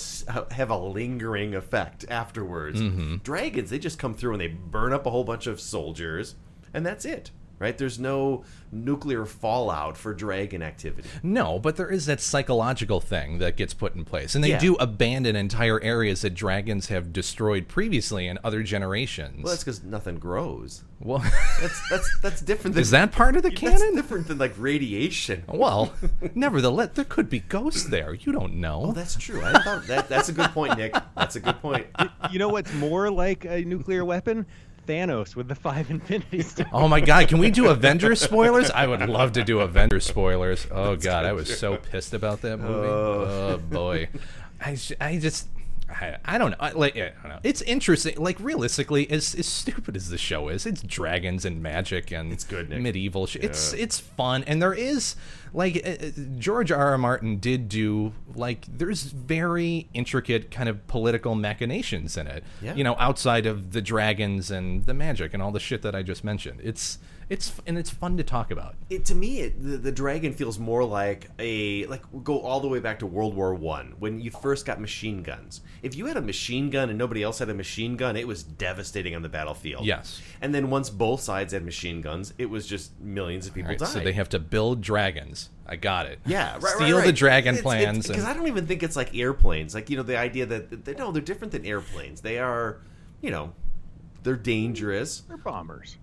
S6: have a lingering effect afterwards.
S5: Mm-hmm.
S6: Dragons they just come through and they burn up a whole bunch of soldiers, and that's it. Right? There's no nuclear fallout for dragon activity.
S5: No, but there is that psychological thing that gets put in place, and they
S6: Yeah.
S5: do abandon entire areas that dragons have destroyed previously in other generations.
S6: Well, that's because nothing grows.
S5: Well,
S6: That's that's that's different. Than,
S5: is that part of the
S6: That's
S5: canon?
S6: different than like radiation.
S5: Well, nevertheless, there could be ghosts there. You don't know.
S6: Oh, that's true. I thought that that's a good point, Nick. That's a good point.
S7: You know what's more like a nuclear weapon? Thanos with the five Infinity Stones.
S5: Oh my god, can we do Avengers spoilers? I would love to do Avengers spoilers. Oh god, I was so pissed about that movie. Oh, oh boy. I, I just I, I don't know. I, like I don't know. It's interesting. Like realistically, as as stupid as the show is, it's dragons and magic and it's
S6: good, Nick.
S5: medieval. Sh- It's
S6: Yeah.
S5: it's fun and there is like uh, uh, George R. R. Martin did do like there's very intricate kind of political machinations in it.
S6: Yeah.
S5: You know, outside of the dragons and the magic and all the shit that I just mentioned. It's it's and it's fun to talk about.
S6: it to me it, the, the dragon feels more like a like go all the way back to world war one when you first got machine guns if you had a machine gun and nobody else had a machine gun it was devastating on the battlefield
S5: Yes.
S6: and then once both sides had machine guns it was just millions of people
S5: Right,
S6: died
S5: so they have to build dragons. I got it.
S6: yeah, right,
S5: Steal the dragon plans.
S6: Because I don't even think it's like airplanes. Like you know, the idea that they, no, they're different than airplanes. They are, you know, they're dangerous.
S7: They're bombers.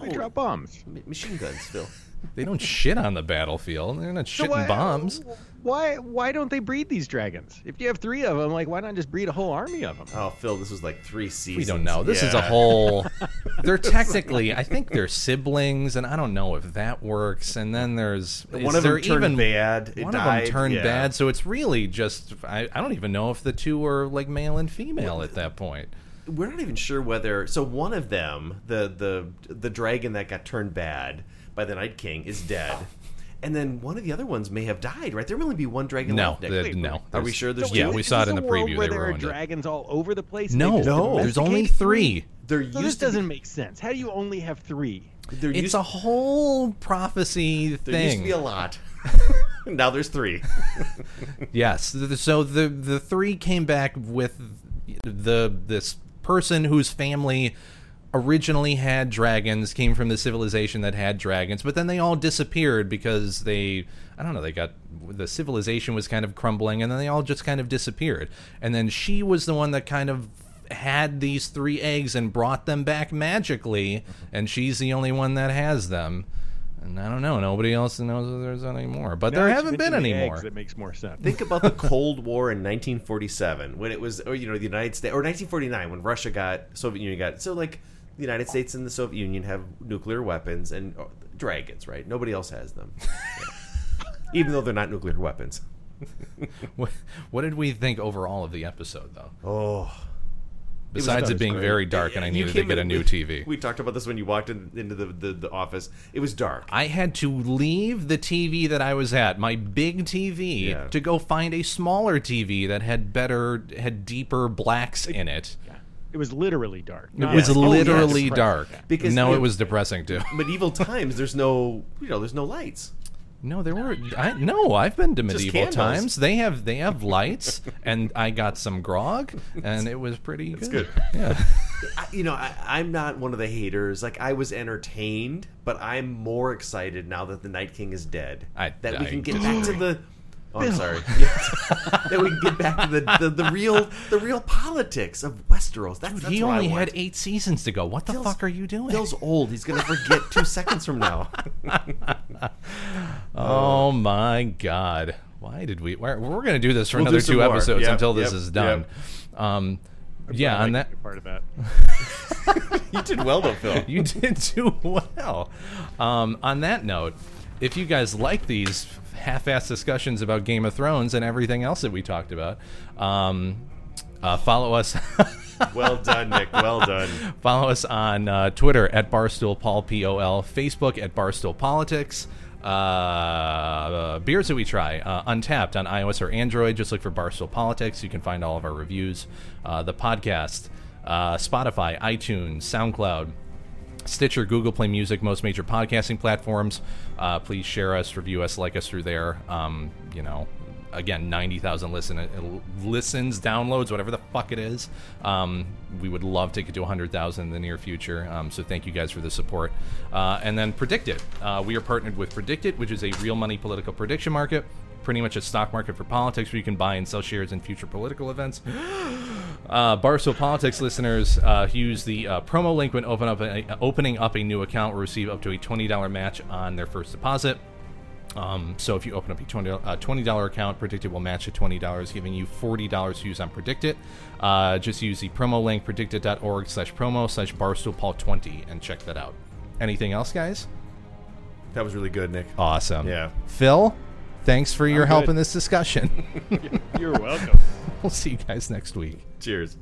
S6: No,
S7: They drop bombs.
S6: ma- machine guns Phil.
S5: They don't shit on the battlefield. They're not
S7: So
S5: shitting
S7: why-
S5: bombs.
S7: Why why don't they breed these dragons? If you have three of them, like why not just breed a whole army of them?
S6: Oh, Phil, this was like three seasons.
S5: We don't know. This is a whole. They're technically, I think they're siblings, and I don't know if that works. And then there's
S6: One of them
S5: there
S6: turned
S5: even
S6: bad. It
S5: one
S6: died,
S5: of them turned
S6: yeah.
S5: bad, so it's really just. I, I don't even know if the two are like male and female at that point.
S6: We're not even sure whether. So one of them, the the the dragon that got turned bad by the Night King, is dead. And then one of the other ones may have died, right? There will only be one dragon
S5: No,
S6: left.
S5: The-
S6: Wait,
S5: no.
S6: Are we sure there's
S5: yeah, we saw it in the
S7: world
S5: preview.
S7: Where
S5: They
S7: there are
S5: ruined it.
S7: dragons all over the place.
S5: No,
S6: No.
S5: there's only three.
S6: There
S7: So
S6: used
S7: this doesn't make sense. How do you only have three?
S6: There
S5: It's
S6: used,
S5: a whole prophecy thing.
S6: there used to be a lot. now there's three.
S5: Yes. So the the three came back with the this person whose family originally had dragons came from the civilization that had dragons but then they all disappeared because they i don't know they got the civilization was kind of crumbling and then they all just kind of disappeared. And then she was the one that kind of had these three eggs and brought them back magically and she's the only one that has them and i don't know nobody else knows if there's any more but
S7: Now
S5: there haven't been
S7: mention the
S5: any more
S7: That makes more sense.
S6: Think about the Cold War in 1947 when it was, or you know, the United States, or 1949 when Russia got Soviet Union got. So like the United States and the Soviet Union have nuclear weapons and uh, dragons, right? Nobody else has them, Yeah. even though they're not nuclear weapons.
S5: What, what did we think overall of the episode, though?
S6: Oh,
S5: Besides it, being very dark, and I needed to
S6: came
S5: get a new
S6: we-
S5: TV.
S6: We talked about this when you walked in, into the, the the office. It was dark.
S5: I had to leave the TV that I was at, my big TV,
S6: Yeah.
S5: to go find a smaller TV that had better, had deeper blacks in it.
S7: It was literally dark.
S5: It
S7: Not-
S5: was
S7: Oh,
S5: literally
S7: yes.
S5: dark.
S6: Because
S5: no,
S6: you-
S5: it was depressing too.
S6: medieval times. There's no, you know, there's no lights.
S5: No, there were. I, no, I've been to medieval
S6: candles.
S5: times. They have they have lights, and I got some grog, and it was pretty good.
S6: good.
S5: Yeah.
S6: I, you know, I, I'm not one of the haters. Like I was entertained, but I'm more excited now that the Night King is dead.
S5: I-
S6: that we can get back to the. Oh, I'm sorry. that we can get back to the, the, the real the real politics of Westeros. That's, that's
S5: he
S6: what I
S5: only had eight seasons to go. What the
S6: Phil's-
S5: fuck are you doing?
S6: Phil's old. He's gonna forget two seconds from now.
S5: Oh my god! Why did we? We're, we're going to do this for
S6: We'll do
S5: another
S6: some
S5: two
S6: more.
S5: episodes
S6: Yep,
S5: until this
S6: yep,
S5: is done. Um, yeah,
S7: I'd
S5: on that
S7: part of that.
S6: you did well though, Phil.
S5: you did do well. Um, on that note, if you guys like these half-ass discussions about Game of Thrones and everything else that we talked about, um, uh, follow us.
S6: well done, Nick. Well done.
S5: Follow us on uh, Twitter at Barstool Pol P O L, Facebook at Barstool Politics. Uh, uh, beers that we try, uh, Untappd on iOS or Android. Just look for Barstool Politics. You can find all of our reviews. Uh, the podcast, uh, Spotify, iTunes, SoundCloud, Stitcher, Google Play Music, most major podcasting platforms. Uh, please share us, review us, like us through there. Um, you know, again, 90,000 listen, listens, downloads, whatever the fuck it is. Um, we would love to get to 100,000 in the near future. Um, so thank you guys for the support. Uh, and then PredictIt. Uh, we are partnered with PredictIt, which is a real money political prediction market. Pretty much a stock market for politics where you can buy and sell shares in future political events. Uh, Barstool Politics listeners uh, use the uh, promo link when open up a, opening up a new account will receive up to a $20 match on their first deposit. Um, so if you open up a 20, uh, $20 account, PredictIt will match at $20, giving you $40 to use on PredictIt. Uh, just use the promo link, predictit.org slash promo slash barstoolpol20 and check that out. Anything else, guys?
S6: That was really good, Nick.
S5: Awesome.
S6: Yeah.
S5: Phil, thanks for your help
S7: good.
S5: in this discussion.
S7: You're welcome.
S5: we'll see you guys next week.
S6: Cheers.